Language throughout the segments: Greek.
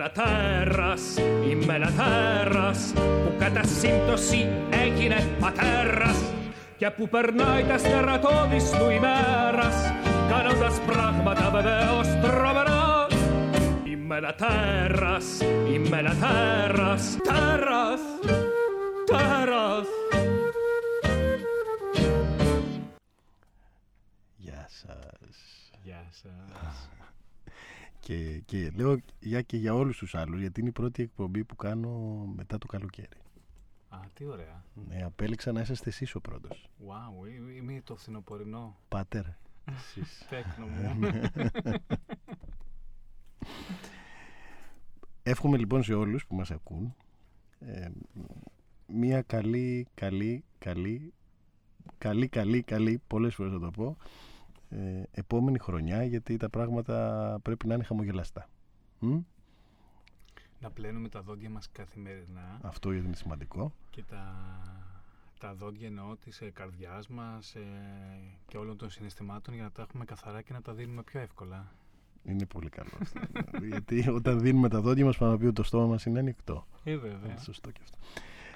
ένα τέρας, είμαι ένα τέρας που κατά σύμπτωση έγινε πατέρας και που περνάει τα στερατώδης του ημέρας κάνοντας πράγματα βεβαίως τρομερά. Είμαι ένα τέρας, είμαι ένα τέρας, τέρας, τέρας. Γεια σας. Γεια σας. Και, και λέω για και για όλους τους άλλους, γιατί είναι η πρώτη εκπομπή που κάνω μετά το καλοκαίρι. Α, τι ωραία. Ναι, απέλεξα να είσαστε εσείς ο πρώτος. Wow, ε- είμαι το φθινοπορεινό. Πάτερ, εσείς. Τέκνο μου. Εύχομαι λοιπόν σε όλους που μας ακούν ε, μία καλή, καλή, καλή, καλή, καλή, καλή, πολλές φορές θα το πω, ε, επόμενη χρονιά γιατί τα πράγματα πρέπει να είναι χαμογελαστά. Μ; να πλένουμε τα δόντια μας καθημερινά Αυτό είναι σημαντικό. και τα, τα δόντια εννοώ της ε, καρδιάς μας ε, και όλων των συναισθημάτων για να τα έχουμε καθαρά και να τα δίνουμε πιο εύκολα. Είναι πολύ καλό αυτό. γιατί όταν δίνουμε τα δόντια μας πάνω πει ότι το στόμα μας είναι ανοιχτό. Ε, βέβαια. Είναι σωστό και αυτό.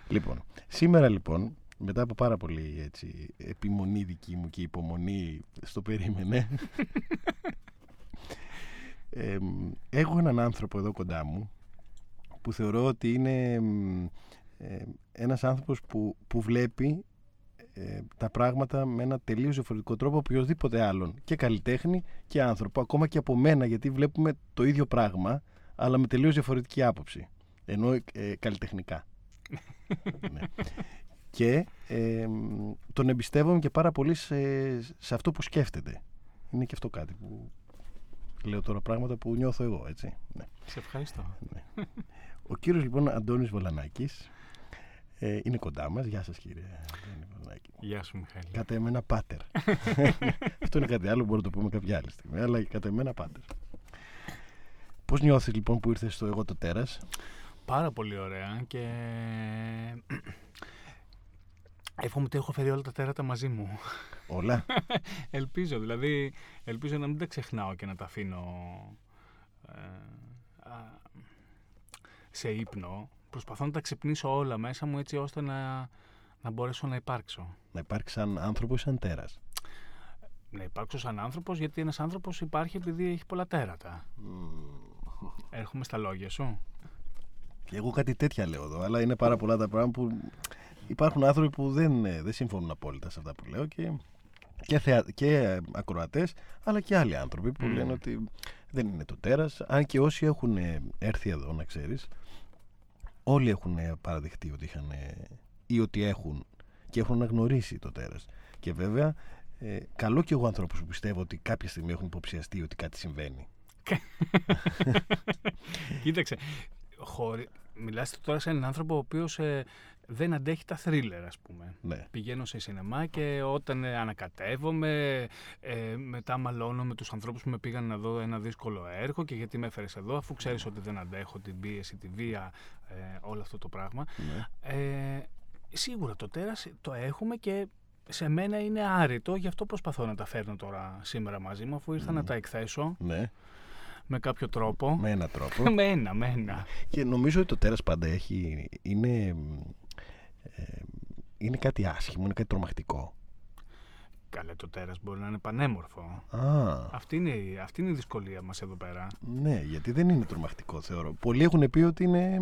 Λοιπόν, σήμερα λοιπόν, μετά από πάρα πολύ έτσι, επιμονή δική μου και υπομονή στο περίμενε, ε, έχω έναν άνθρωπο εδώ κοντά μου που θεωρώ ότι είναι μ, ε, ένας άνθρωπος που, που βλέπει ε, τα πράγματα με ένα τελείως διαφορετικό τρόπο από οποιοδήποτε άλλον. Και καλλιτέχνη και άνθρωπο, ακόμα και από μένα γιατί βλέπουμε το ίδιο πράγμα αλλά με τελείως διαφορετική άποψη. Ενώ ε, καλλιτεχνικά. Ναι. Και ε, μ, τον εμπιστεύομαι και πάρα πολύ σε, σε αυτό που σκέφτεται είναι και αυτό κάτι που λέω τώρα πράγματα που νιώθω εγώ έτσι ναι. Σε ευχαριστώ. Ο κύριος λοιπόν Αντώνης Βολανάκης ε, είναι κοντά μας. Γεια σας κύριε Αντώνη Βολανάκη. Γεια σου Μιχαήλ. Κατά εμένα πάτερ. Αυτό είναι κάτι άλλο που μπορούμε να το πούμε κάποια άλλη στιγμή. Αλλά κατά εμένα πάτερ. Πώς νιώθεις λοιπόν που ήρθες στο εγώ το τέρας. Πάρα πολύ ωραία και εύχομαι ότι έχω φέρει όλα τα τέρατα μαζί μου. Όλα. ελπίζω, δηλαδή, ελπίζω να μην τα ξεχνάω και να τα αφήνω ε, α, σε ύπνο. Προσπαθώ να τα ξυπνήσω όλα μέσα μου έτσι ώστε να, να μπορέσω να υπάρξω. να υπάρξει σαν άνθρωπος ή σαν τέρας. Να υπάρξω σαν άνθρωπος γιατί ένας άνθρωπος υπάρχει επειδή έχει πολλά τέρατα. Έρχομαι στα λόγια σου. Και εγώ κάτι τέτοια λέω εδώ. Αλλά είναι πάρα πολλά τα πράγματα που υπάρχουν άνθρωποι που δεν, ε, δεν συμφωνούν απόλυτα σε αυτά που λέω και, και, θεα, και ε, ακροατές αλλά και άλλοι άνθρωποι που Μμμ. λένε ότι δεν είναι το τέρας. Αν και όσοι έχουν ε, έρθει εδώ να ξέρεις όλοι έχουν ε, παραδεχτεί ότι είχαν ε, ή ότι έχουν και έχουν αναγνωρίσει το τέρας. Και βέβαια ε, καλό και εγώ ανθρώπους που πιστεύω ότι κάποια στιγμή έχουν υποψιαστεί ότι κάτι συμβαίνει. Κοίταξε, χωρί... μιλάς τώρα σε έναν άνθρωπο ο οποίος ε, δεν αντέχει τα θρίλερ ας πούμε. ναι. Πηγαίνω σε σινεμά και όταν ε, ανακατεύομαι, ε, μετά μαλώνω με τους ανθρώπους που με πήγαν να δω ένα δύσκολο έργο και γιατί με έφερες εδώ, αφού ξέρεις ότι δεν αντέχω την πίεση, τη βία, ε, όλο αυτό το πράγμα. ναι. Ε, σίγουρα το τέρας το έχουμε και σε μένα είναι άρρητο, γι' αυτό προσπαθώ να τα φέρνω τώρα σήμερα μαζί μου, αφού ήρθα να τα εκθέσω ναι. με κάποιο τρόπο. με έναν τρόπο με ένα, με ένα. Και νομίζω ότι το τέρας πάντα έχει, είναι, ε, είναι κάτι άσχημο, είναι κάτι τρομακτικό. Καλά, το τέρας μπορεί να είναι πανέμορφο. Α, Αυτή είναι, η- αυτή είναι η δυσκολία μας εδώ πέρα. ναι, γιατί δεν είναι τρομακτικό θεωρώ. Πολλοί έχουν πει ότι είναι...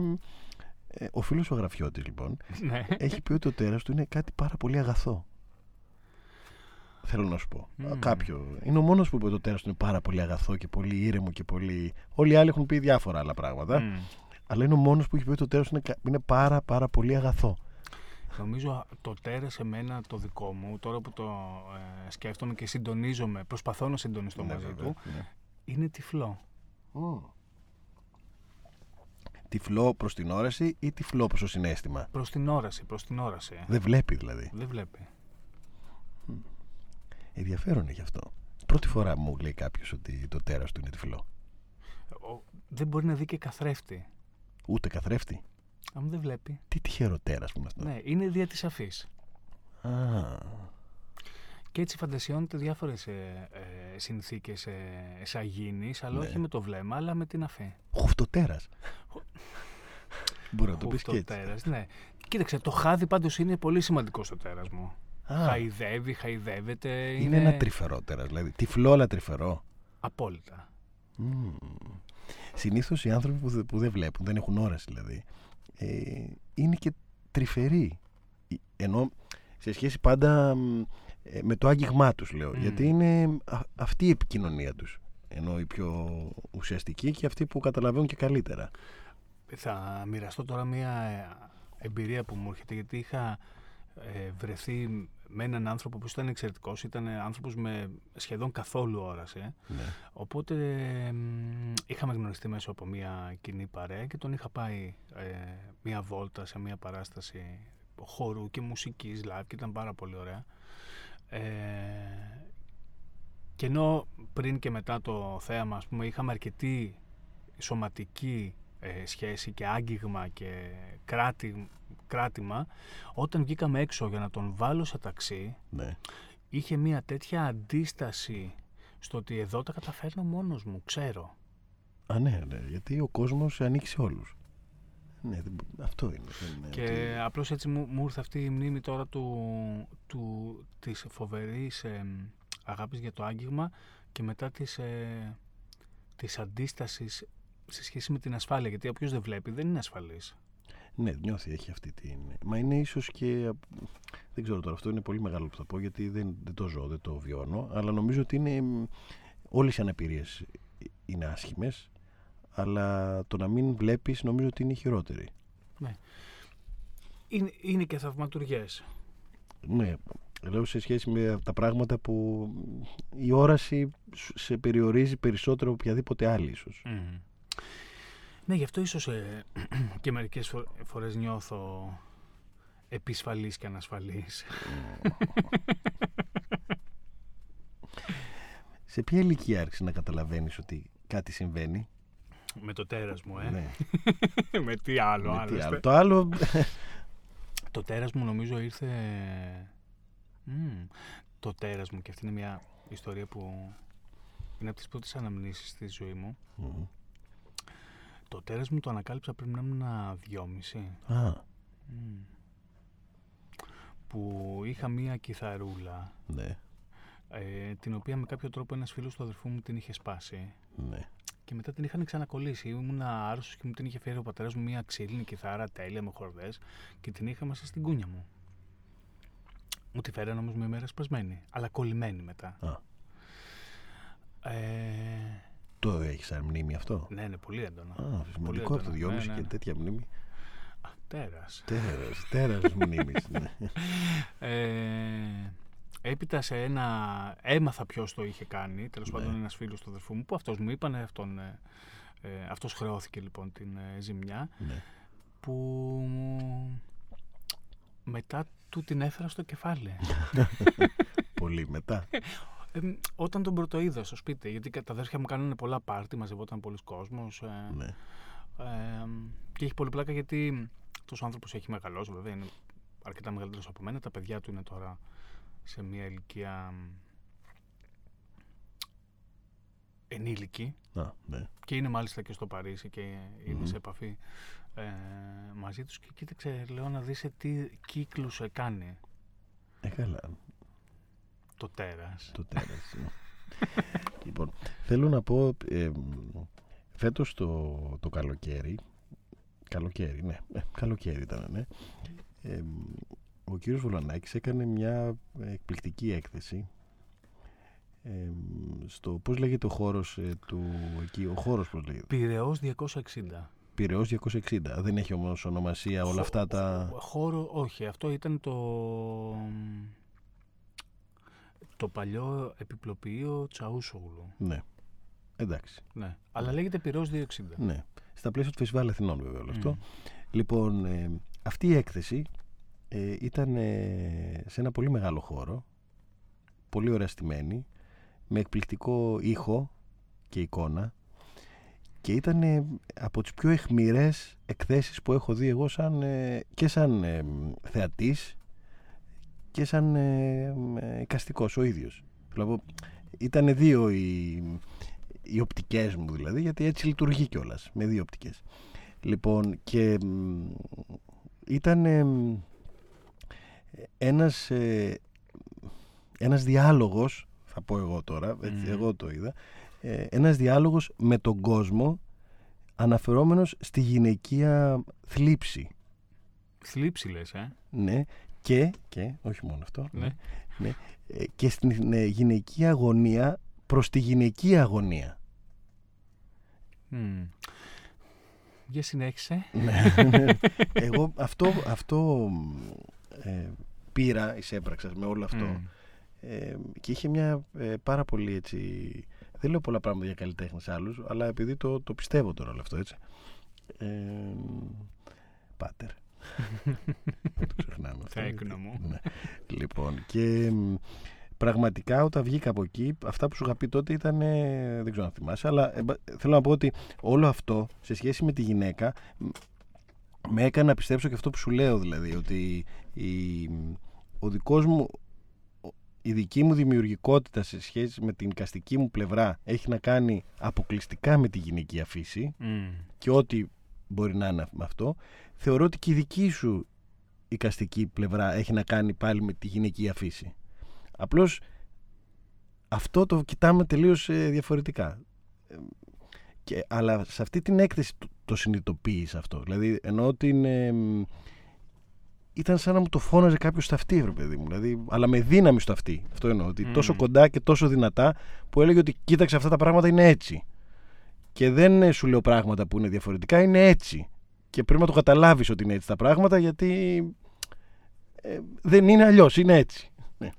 Ε, ο φίλος ο Γραφιώτης λοιπόν ναι. έχει πει ότι το τέρας του είναι κάτι πάρα πολύ αγαθό. Θέλω να σου πω. Μμμ. Κάποιο. Είναι ο μόνος που είπε ότι το τέρας του είναι πάρα πολύ αγαθό και πολύ ήρεμο και πολύ... Όλοι οι άλλοι έχουν πει διάφορα άλλα πράγματα. Μμ. Αλλά είναι ο μόνος που έχει πει ότι το τέρας του είναι, κα- είναι πάρα πάρα πολύ αγαθό. Νομίζω το τέρας σε μένα το δικό μου, τώρα που το ε, σκέφτομαι και συντονίζομαι, προσπαθώ να συντονιστώ Ναι, μαζί βέβαια, του, ναι. είναι τυφλό. Τυφλό προς την όραση ή τυφλό προς το συνέστημα; Προς την όραση, προς την όραση. Δεν βλέπει δηλαδή. Δεν βλέπει. Ενδιαφέρον είναι γι' αυτό. Πρώτη φορά μου λέει κάποιος ότι το τέρας του είναι τυφλό. Ο- δεν μπορεί να δει και καθρέφτη. Ούτε καθρέφτη. Αν δεν βλέπει. Τι τυχερό τέρας που είναι αυτό. Ναι, είναι δια της αφής. Α, Και έτσι φαντασιώνεται διάφορες ε, ε, συνθήκες ε, εσαγίνης, αλλά Ναι. όχι με το βλέμμα, αλλά με την αφή. Χουφτοτέρας. Μπορεί να το πεις Χούφτο και έτσι. τέρας, ναι. Κοίταξε, το χάδι πάντως είναι πολύ σημαντικό στο τέρας μου. Α, Χαϊδεύει, χαϊδεύεται. είναι, Είναι, ένα τρυφερό τέρας, δηλαδή. Τυφλό αλλά τρυφερό. Απόλυτα. Μμμ. Συνήθως οι άνθρωποι που, δε- που δεν βλέπουν, δεν έχουν όραση δηλαδή, ε, είναι και τρυφεροί. Ε, Ενώ σε σχέση πάντα μ, ε, με το άγγιγμά τους λέω. Μμ. Γιατί είναι α- αυτή η επικοινωνία τους. Ενώ η πιο ουσιαστική και αυτή που καταλαβαίνουν και καλύτερα. Θα μοιραστώ τώρα μια ε, εμπειρία που μου έρχεται γιατί είχα ε, βρεθεί με έναν άνθρωπο που ήταν εξαιρετικός, ήταν άνθρωπος με σχεδόν καθόλου όραση. Ναι. Οπότε μ, είχαμε γνωριστεί μέσω από μια κοινή παρέα και τον είχα πάει ε, μια βόλτα σε μια παράσταση χορού και μουσικής live και ήταν πάρα πολύ ωραία. Ε, και ενώ πριν και μετά το θέαμα ας πούμε, είχαμε αρκετή σωματική ε, σχέση και άγγιγμα και κράτη, κράτημα, όταν βγήκαμε έξω για να τον βάλω σε ταξί, ναι. είχε μια τέτοια αντίσταση στο ότι εδώ τα καταφέρνω μόνος μου, ξέρω. Α, ναι, ναι, γιατί ο κόσμος ανήκει σε όλους. Ναι, δεν μπο- αυτό είναι. δεν είναι Και ότι- απλώς έτσι μου, μου ήρθε αυτή η μνήμη τώρα του, του, της φοβερής ε, αγάπης για το άγγιγμα και μετά της, ε, της αντίστασης σε σχέση με την ασφάλεια. Γιατί όποιος δεν βλέπει δεν είναι ασφαλής. Ναι, νιώθει, έχει αυτή την. Μα είναι ίσως και. Δεν ξέρω τώρα, αυτό είναι πολύ μεγάλο που θα πω γιατί δεν, δεν το ζω, δεν το βιώνω. Αλλά νομίζω ότι είναι. Όλες οι αναπηρίες είναι άσχημες. Αλλά το να μην βλέπεις νομίζω ότι είναι η χειρότερη. Είναι, είναι και θαυματουργές. Ναι, λέω σε σχέση με τα πράγματα που η όραση σου- σε περιορίζει περισσότερο από οποιαδήποτε άλλη ίσως. Μμμ. Ναι, γι' αυτό ίσως ε, και μερικές φο- φορές νιώθω επισφαλής και ανασφαλής. Σε ποια ηλικία άρχισε να καταλαβαίνεις ότι κάτι συμβαίνει; με το τέρας μου, ε. Ναι. με τι άλλο, Με τι άλλωστε. άλλο. Το άλλο. Το τέρας μου νομίζω ήρθε... Μμμ. Το τέρας μου και αυτή είναι μια ιστορία που είναι από τις πρώτες αναμνήσεις στη ζωή μου. Μμμ. Το τέρας μου το ανακάλυψα πριν να ήμουν δυόμιση. Α, Μμμ. Που είχα μία κιθαρούλα ναι, ε, την οποία με κάποιο τρόπο ένας φίλος του αδερφού μου την είχε σπάσει ναι. και μετά την είχαν ξανακολλήσει. Ήμουν άρρωστος και μου την είχε φέρει ο πατέρας μου μια ξύλινη κιθάρα τέλεια με χορδές και την είχα μέσα στην κούνια μου. Μου τη φέραν όμως μια μέρα σπασμένη, αλλά κολλημένη μετά. Α. Ε, Το έχεις σαν μνήμη αυτό; ναι, είναι πολύ έντονο. Α, σημαντικό από το έντονο. δυόμιση Ναι, ναι, και ναι. τέτοια μνήμη. Α, τέρας. Τέρας, τέρας μνήμης. ναι. Ε, έπειτα σε ένα. Έμαθα ποιος το είχε κάνει. Τέλος Ναι. πάντων, ένας φίλος του αδερφού μου που αυτός μου είπανε. Αυτόν, ε, ε, αυτός χρεώθηκε λοιπόν την ε, ζημιά. ναι. Που μετά του την έφερα στο κεφάλι. Πολύ μετά. Ε, μ, όταν τον πρωτοείδα στο σπίτι, γιατί κα- τα αδέρφια μου κάνανε πολλά πάρτι, μαζευόταν πολλοί κόσμος. Ε, ναι. Ε, και έχει πολύ πλάκα γιατί τόσο άνθρωπος έχει μεγαλώσει, βέβαια είναι αρκετά μεγαλύτερος από μένα. Τα παιδιά του είναι τώρα σε μια ηλικία μ, ενήλικη Α, ναι. και είναι μάλιστα και στο Παρίσι και είναι Μμμ. σε επαφή ε, μαζί τους και κοίταξε λέω να δεις σε τι κύκλους έκανε Ε, καλά. Το τέρας. Το τέρας. ναι. λοιπόν, θέλω να πω, ε, φέτος το, το καλοκαίρι, καλοκαίρι, ναι, ε, καλοκαίρι ήταν, ναι, ε, ο κύριος Βολανάκης έκανε μια εκπληκτική έκθεση ε, στο, πώς λέγεται ο χώρος ε, του εκεί, ο χώρος πώς λέγεται, Πυραιός 260. Πυραιός 260, δεν έχει όμως ονομασία όλα αυτά τα... Χώρο, όχι. Αυτό ήταν το, το παλιό επιπλοποιείο Τσαούσογλου. Ναι, εντάξει. Ναι. Αλλά λέγεται Πυραιός 260. Ναι. Στα πλαίσια του Φεστιβάλ Αθηνών, βέβαια, όλο αυτό. Μμ. Λοιπόν, ε, αυτή η έκθεση ε, ήταν ε, σε ένα πολύ μεγάλο χώρο, πολύ ωραία στημένη, με εκπληκτικό ήχο και εικόνα και ήταν ε, από τις πιο εχμηρές εκθέσεις που έχω δει εγώ σαν, ε, και σαν ε, θεατής και σαν ε, ε, εικαστικός ο ίδιος. Δηλαδή, Ήταν δύο οι, οι οπτικές μου δηλαδή, γιατί έτσι λειτουργεί κιόλας με δύο οπτικές. Λοιπόν, και ήταν ένας, ε, ένας διάλογος, θα πω εγώ τώρα, έτσι, εγώ το είδα, ε, ένας διάλογος με τον κόσμο αναφερόμενος στη γυναικεία θλίψη. Θλίψη λες, ε; Ναι, και, και όχι μόνο αυτό, ναι. ναι, ε, και στην ε, γυναικεία αγωνία προς τη γυναικεία αγωνία. Mm. Για συνέχισε. ναι, ναι. Εγώ αυτό, αυτό ε, πήρα, εισέπραξα με όλο αυτό ε, και είχε μια ε, πάρα πολύ έτσι δεν λέω πολλά πράγματα για καλλιτέχνες άλλους αλλά επειδή το, το πιστεύω τώρα όλο αυτό έτσι ε, πάτερ δεν το ξεχνάμε αυτό μου ναι. λοιπόν και πραγματικά όταν βγήκα από εκεί αυτά που σου είχα πει τότε ήταν δεν ξέρω αν θυμάσαι αλλά θέλω να πω ότι όλο αυτό σε σχέση με τη γυναίκα με έκανε να πιστέψω και αυτό που σου λέω δηλαδή ότι η, ο δικός μου η δική μου δημιουργικότητα σε σχέση με την καστική μου πλευρά έχει να κάνει αποκλειστικά με τη γυναικεία φύση και ό,τι μπορεί να είναι με αυτό θεωρώ ότι και η δική σου η καστική πλευρά έχει να κάνει πάλι με τη γυναικεία φύση απλώς αυτό το κοιτάμε τελείως ε, διαφορετικά ε, και, αλλά σε αυτή την έκθεση το, το συνειδητοποίησα αυτό δηλαδή ενώ ότι είναι ήταν σαν να μου το φώναζε κάποιος στα αυτή, ρε παιδί μου. Δηλαδή, αλλά με δύναμη στο αυτή. Αυτό εννοώ. Ότι τόσο κοντά και τόσο δυνατά που έλεγε ότι κοίταξε αυτά τα πράγματα είναι έτσι. Και δεν σου λέω πράγματα που είναι διαφορετικά, είναι έτσι. Και πρέπει να το καταλάβεις ότι είναι έτσι τα πράγματα γιατί ε, δεν είναι αλλιώς, είναι έτσι. Ναι.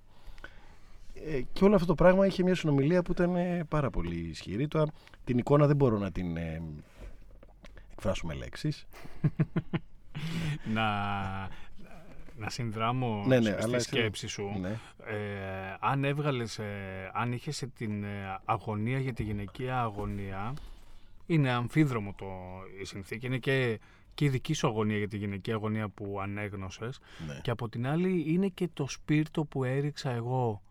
Ε, και όλο αυτό το πράγμα είχε μια συνομιλία που ήταν ε, πάρα πολύ ισχυρή. Τώρα την εικόνα δεν μπορώ να την ε, εκφράσω με λέξεις. να, να συνδράμω ναι, ναι, στη σκέψη σου. Ναι. Ε, αν έβγαλες, ε, αν είχες την ε, αγωνία για τη γυναικεία αγωνία, είναι αμφίδρομο το, η συνθήκη, είναι και, και η δική σου αγωνία για τη γυναικεία αγωνία που ανέγνωσες ναι. και από την άλλη είναι και το σπίρτο που έριξα εγώ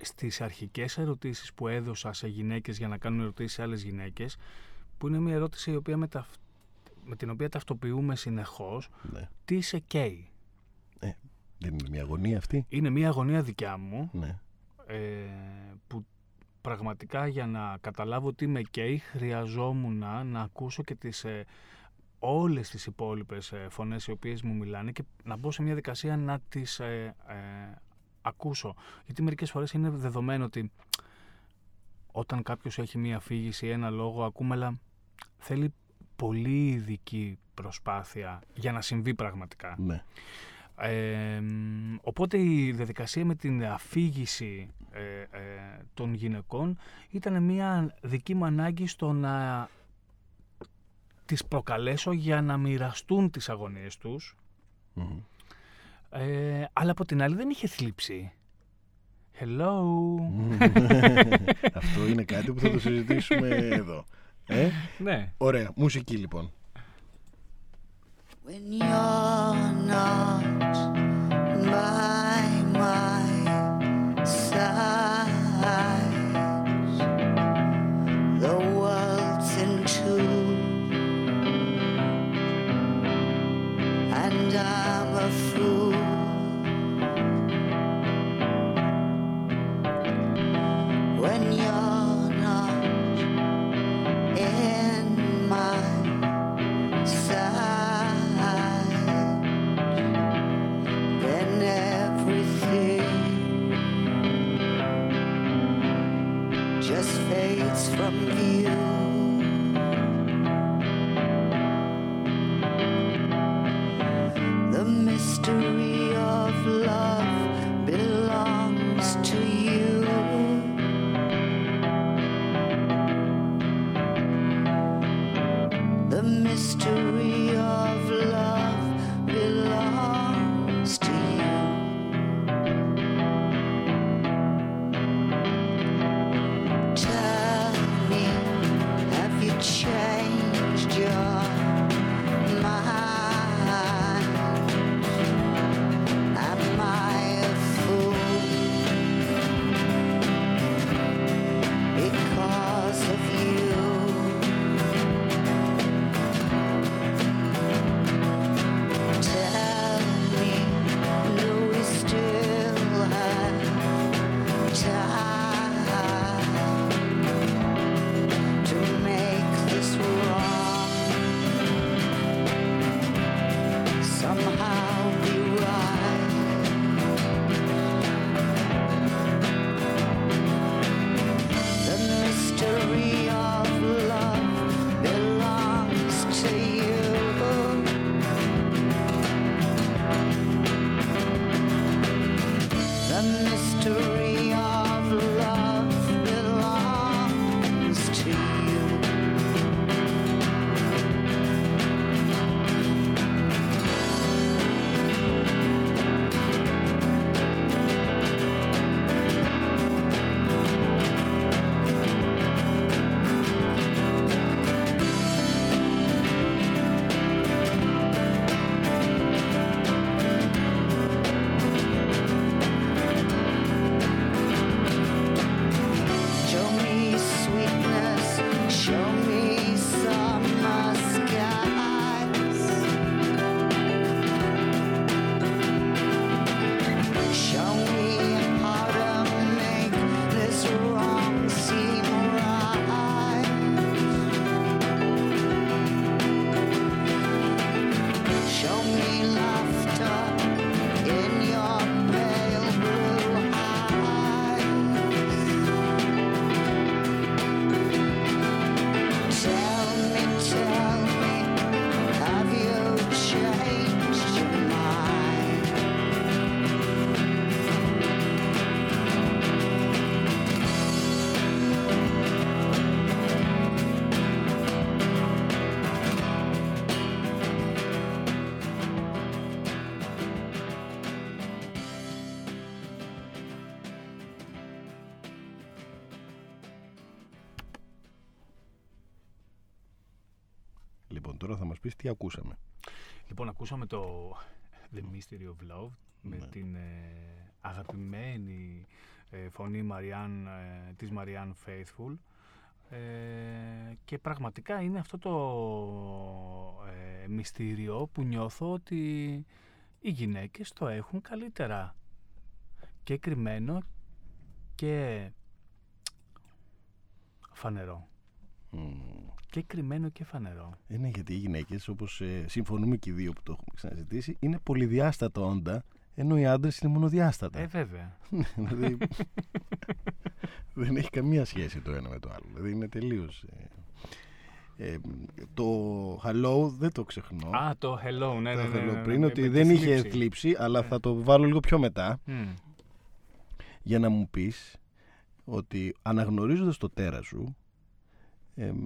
στις αρχικές ερωτήσεις που έδωσα σε γυναίκες για να κάνουν ερωτήσεις σε άλλες γυναίκες που είναι μια ερώτηση η οποία μεταφ με την οποία ταυτοποιούμε συνεχώς ναι. τι σε καίει; Ε, δεν είναι μια αγωνία αυτή. Είναι μια αγωνία δικιά μου ναι. ε, που πραγματικά για να καταλάβω τι με καίει χρειαζόμουν να, ακούσω και τις, ε, όλες τις υπόλοιπες ε, φωνές οι οποίες μου μιλάνε και να μπω σε μια δικασία να τις ε, ε, ακούσω. Γιατί μερικές φορές είναι δεδομένο ότι όταν κάποιος έχει μια αφήγηση, ένα λόγο, ακούμε, αλλά θέλει πολύ ειδική προσπάθεια για να συμβεί πραγματικά. Ναι. Οπότε η διαδικασία με την αφήγηση ε, ε, των γυναικών ήταν μια δική μου ανάγκη στο να τις προκαλέσω για να μοιραστούν τις αγωνίες τους. Ε, αλλά από την άλλη δεν είχε θλίψη. Hello. Αυτό είναι κάτι που θα το συζητήσουμε εδώ. Ε; Ναι. Ωραία. Μουσική λοιπόν. When you're not τι ακούσαμε; Λοιπόν, ακούσαμε το The Mystery of Love με Ναι. την ε, αγαπημένη ε, φωνή Μαριάν, ε, της Μαριάν Faithful ε, και πραγματικά είναι αυτό το ε, μυστήριο που νιώθω ότι οι γυναίκες το έχουν καλύτερα και κρυμμένο και φανερό. Μμμ. Και κρυμμένο και φανερό. Είναι γιατί οι γυναίκες, όπως ε, συμφωνούμε και οι δύο που το έχουμε ξαναζητήσει, είναι πολυδιάστατα όντα, ενώ οι άντρες είναι μονοδιάστατα. Ε, βέβαια. δηλαδή, δεν έχει καμία σχέση το ένα με το άλλο. Δηλαδή είναι τελείως... ε, ε, το hello δεν το ξεχνώ. Α, το hello, ναι, το ναι, ναι, hello ναι, πριν με- ότι με τη δεν είχε θλίψη. θλίψη, αλλά Ναι. θα το βάλω λίγο πιο μετά Μμ. για να μου πεις ότι αναγνωρίζοντας το τέρα σου εμ,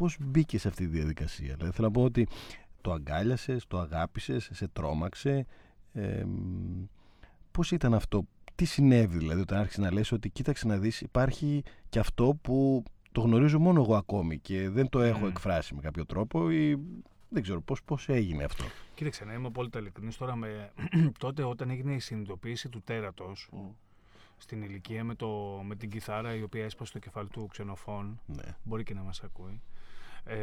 πώς μπήκε σε αυτή τη διαδικασία. Δηλαδή θέλω να πω ότι το αγκάλιασες, το αγάπησες, σε τρόμαξε. εμ, πώς ήταν αυτό, τι συνέβη δηλαδή όταν άρχισε να λες ότι κοίταξε να δεις υπάρχει και αυτό που το γνωρίζω μόνο εγώ ακόμη και δεν το έχω Μμ. εκφράσει με κάποιο τρόπο ή δεν ξέρω πώς, πώς έγινε αυτό. Κοίταξε, να είμαι απόλυτα ειλικρινής τώρα με... τότε όταν έγινε η συνειδητοποίηση του τέρατος στην ηλικία με, το... με την κιθάρα η οποία έσπασε το κεφάλι του ξενοφών, Ναι, μπορεί και να μας ακούει, ε,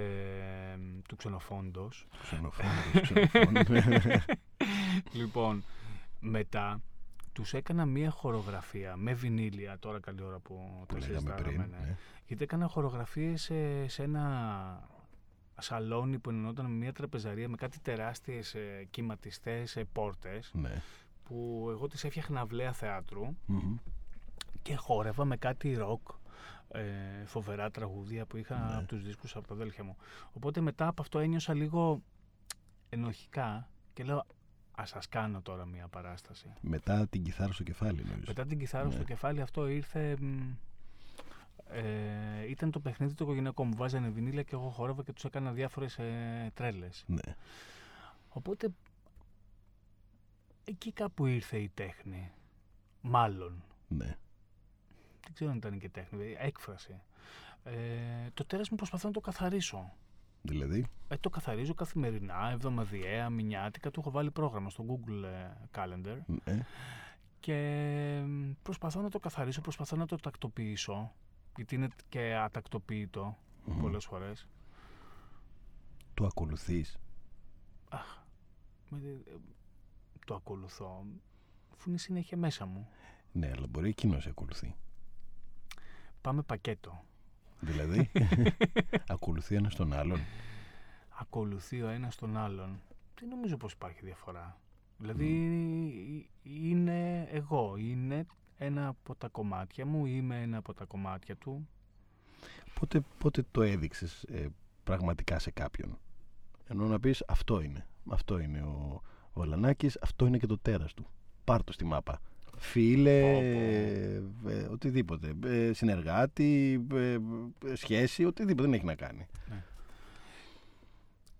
του ξενοφόντος. ξενοφώνος, ξενοφώνος. λοιπόν, μετά τους έκανα μία χορογραφία με βινίλια, τώρα καλή ώρα που που το λέγαμε συζητάγαμε, πριν. ναι. ναι. Γιατί έκανα χορογραφίες σε, σε ένα σαλόνι που εννοούταν με μια τραπεζαρία με κάτι τεράστιες ε, κυματιστές ε, πόρτες Ναι. που εγώ τις έφτιαχνα αυλαία θεάτρου Μμμ. και χόρευα με κάτι ροκ ε, φοβερά τραγούδια που είχα Ναι. από τους δίσκους από τα αδέλφια μου. Οπότε μετά από αυτό ένιωσα λίγο ενοχικά και λέω ας σας κάνω τώρα μια παράσταση. Μετά την κιθάρα στο κεφάλι νομίζω. Μετά την κιθάρα Ναι. στο κεφάλι αυτό ήρθε... μ, Ε, ήταν το παιχνίδι το οικογενειακό μου. Βάζανε βινίλια και εγώ χόρευα και τους έκανα διάφορες ε, τρέλες. Ναι. Οπότε εκεί κάπου ήρθε η τέχνη. Μάλλον. ναι. Δεν ξέρω αν ήταν και τέχνη. ε, Έκφραση. Ε, το τέρας μου προσπαθώ να το καθαρίσω. Δηλαδή; Ε, το καθαρίζω καθημερινά, εβδομαδιαία, μηνιάτικα. Του έχω βάλει πρόγραμμα στο Google ε, Calendar. Ναι. Και μ, προσπαθώ να το καθαρίσω, προσπαθώ να το τακτοποιήσω. Γιατί είναι και ατακτοποιητό Μμμ. πολλές φορές. Το ακολουθείς; Αχ, με- ε, το ακολουθώ. Αφού είναι συνέχεια μέσα μου. Ναι, αλλά μπορεί εκείνος να σε ακολουθεί. Πάμε πακέτο. Δηλαδή. ακολουθεί ένας τον άλλον. Ακολουθεί ο ένας τον άλλον. Δεν νομίζω πως υπάρχει διαφορά. Δηλαδή είναι εγώ, είναι ένα από τα κομμάτια μου, είμαι ένα από τα κομμάτια του. Πότε, πότε το έδειξες ε, πραγματικά σε κάποιον; Ενώ να πεις αυτό είναι. Αυτό είναι ο, ο Αλανάκης, αυτό είναι και το τέρας του. Πάρ' το στη μάπα. Φίλε, Πω, ε, οτιδήποτε. Ε, συνεργάτη, ε, ε, σχέση, οτιδήποτε δεν έχει να κάνει.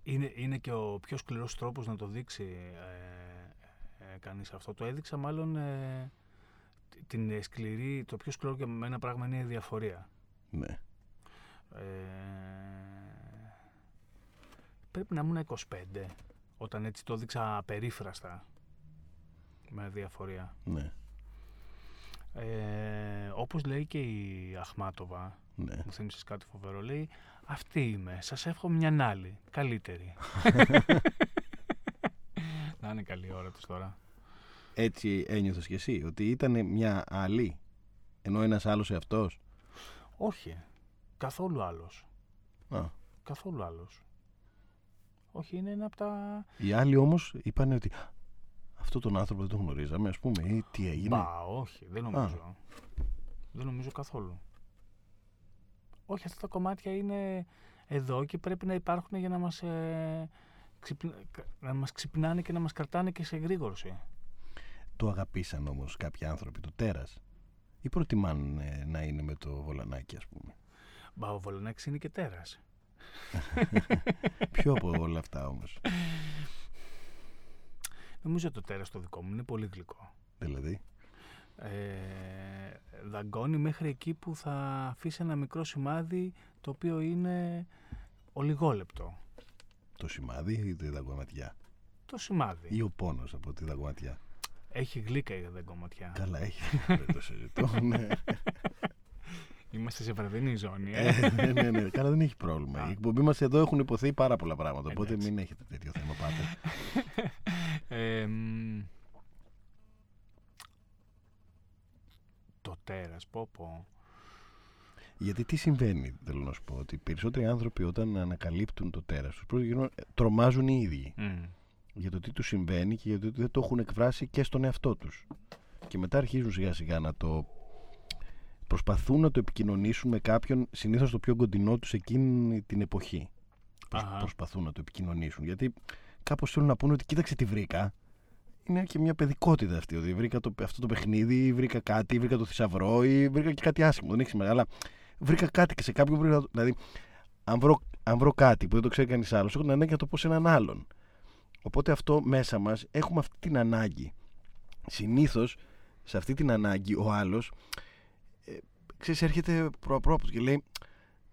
Είναι, είναι και ο πιο σκληρός τρόπος να το δείξει ε, ε, κανείς αυτό. Το έδειξα μάλλον ε, την ε, σκληρή, το πιο σκληρό για μένα πράγμα είναι η διαφορία. Ναι. Ε, πρέπει να ήμουν 25 όταν έτσι το έδειξα περίφραστα με διαφορία. Ναι. Ε, όπως λέει και η Αχμάτοβα, Ναι. μου θύμισες κάτι φοβερό, λέει αυτή είμαι, σας εύχομαι μια άλλη, καλύτερη. να είναι καλή ώρα τους τώρα. Έτσι ένιωθες κι εσύ, ότι ήταν μια άλλη, ενώ ένας άλλος εαυτός; Όχι, καθόλου άλλος. Α, Καθόλου άλλος. Όχι, είναι ένα από τα... οι άλλοι όμως είπαν ότι «Α, αυτό τον άνθρωπο δεν τον γνωρίζαμε, ας πούμε, ή τι έγινε. Μπα, όχι, δεν νομίζω. Δεν νομίζω καθόλου. Όχι, αυτά τα κομμάτια είναι εδώ και πρέπει να υπάρχουν για να μας, ε, ξυπν- να μας ξυπνάνε και να μας κρατάνε και σε εγρήγορση. Το αγαπήσαν όμως κάποιοι άνθρωποι, το τέρας. Ή προτιμάνε να είναι με το βολανάκι, ας πούμε. Μπα, ο Βολονάκης είναι και τέρας. Ποιο από όλα αυτά όμως. Νομίζω το τέρας το δικό μου είναι πολύ γλυκό. δηλαδή; Ε, δαγκώνει μέχρι εκεί που θα αφήσει ένα μικρό σημάδι το οποίο είναι ολιγόλεπτο. Το σημάδι ή τη δαγκωματιά; Το σημάδι. Ή ο πόνος από τη δαγκωματιά; Έχει γλύκα η δαγκωματιά. Καλά, έχει. Δεν το συζητώ. ναι. Είμαστε σε βραδινή ζώνη. Ε. Ε, ναι, ναι, ναι. Καλά, δεν έχει πρόβλημα. Α. Η εκπομπή μας εδώ έχουν υποθεί πάρα πολλά πράγματα. Οπότε Εντάξει. μην έχετε τέτοιο θέμα πάτε. Ε, μ, το τέρας, πω πω. Γιατί τι συμβαίνει, θέλω να σου πω, ότι οι περισσότεροι άνθρωποι όταν ανακαλύπτουν το τέρας τους, πρώτον γύρω, ε, τρομάζουν οι ίδιοι Μμ. για το τι τους συμβαίνει και για το ότι δεν το έχουν εκφράσει και στον εαυτό τους. Και μετά αρχίζουν σιγά σιγά να το προσπαθούν να το επικοινωνήσουν με κάποιον συνήθως το πιο κοντινό τους εκείνη την εποχή. Προσ- Αχα. προσπαθούν να το επικοινωνήσουν. Γιατί κάπως θέλουν να πούνε ότι κοίταξε τι βρήκα. Είναι και μια παιδικότητα αυτή. Ότι βρήκα το, αυτό το παιχνίδι, ή βρήκα κάτι, ή βρήκα το θησαυρό, ή βρήκα και κάτι άσχημο. Δεν έχει σημασία. Αλλά βρήκα κάτι και σε κάποιον βρήκα. Δηλαδή, αν βρω, αν βρω κάτι που δεν το ξέρει κανείς άλλος, έχω την ανάγκη να το πω σε έναν άλλον. Οπότε αυτό μέσα μας έχουμε αυτή την ανάγκη. Συνήθως σε αυτή την ανάγκη ο άλλος ε, ξέρεις, έρχεται προαπρόπτω και λέει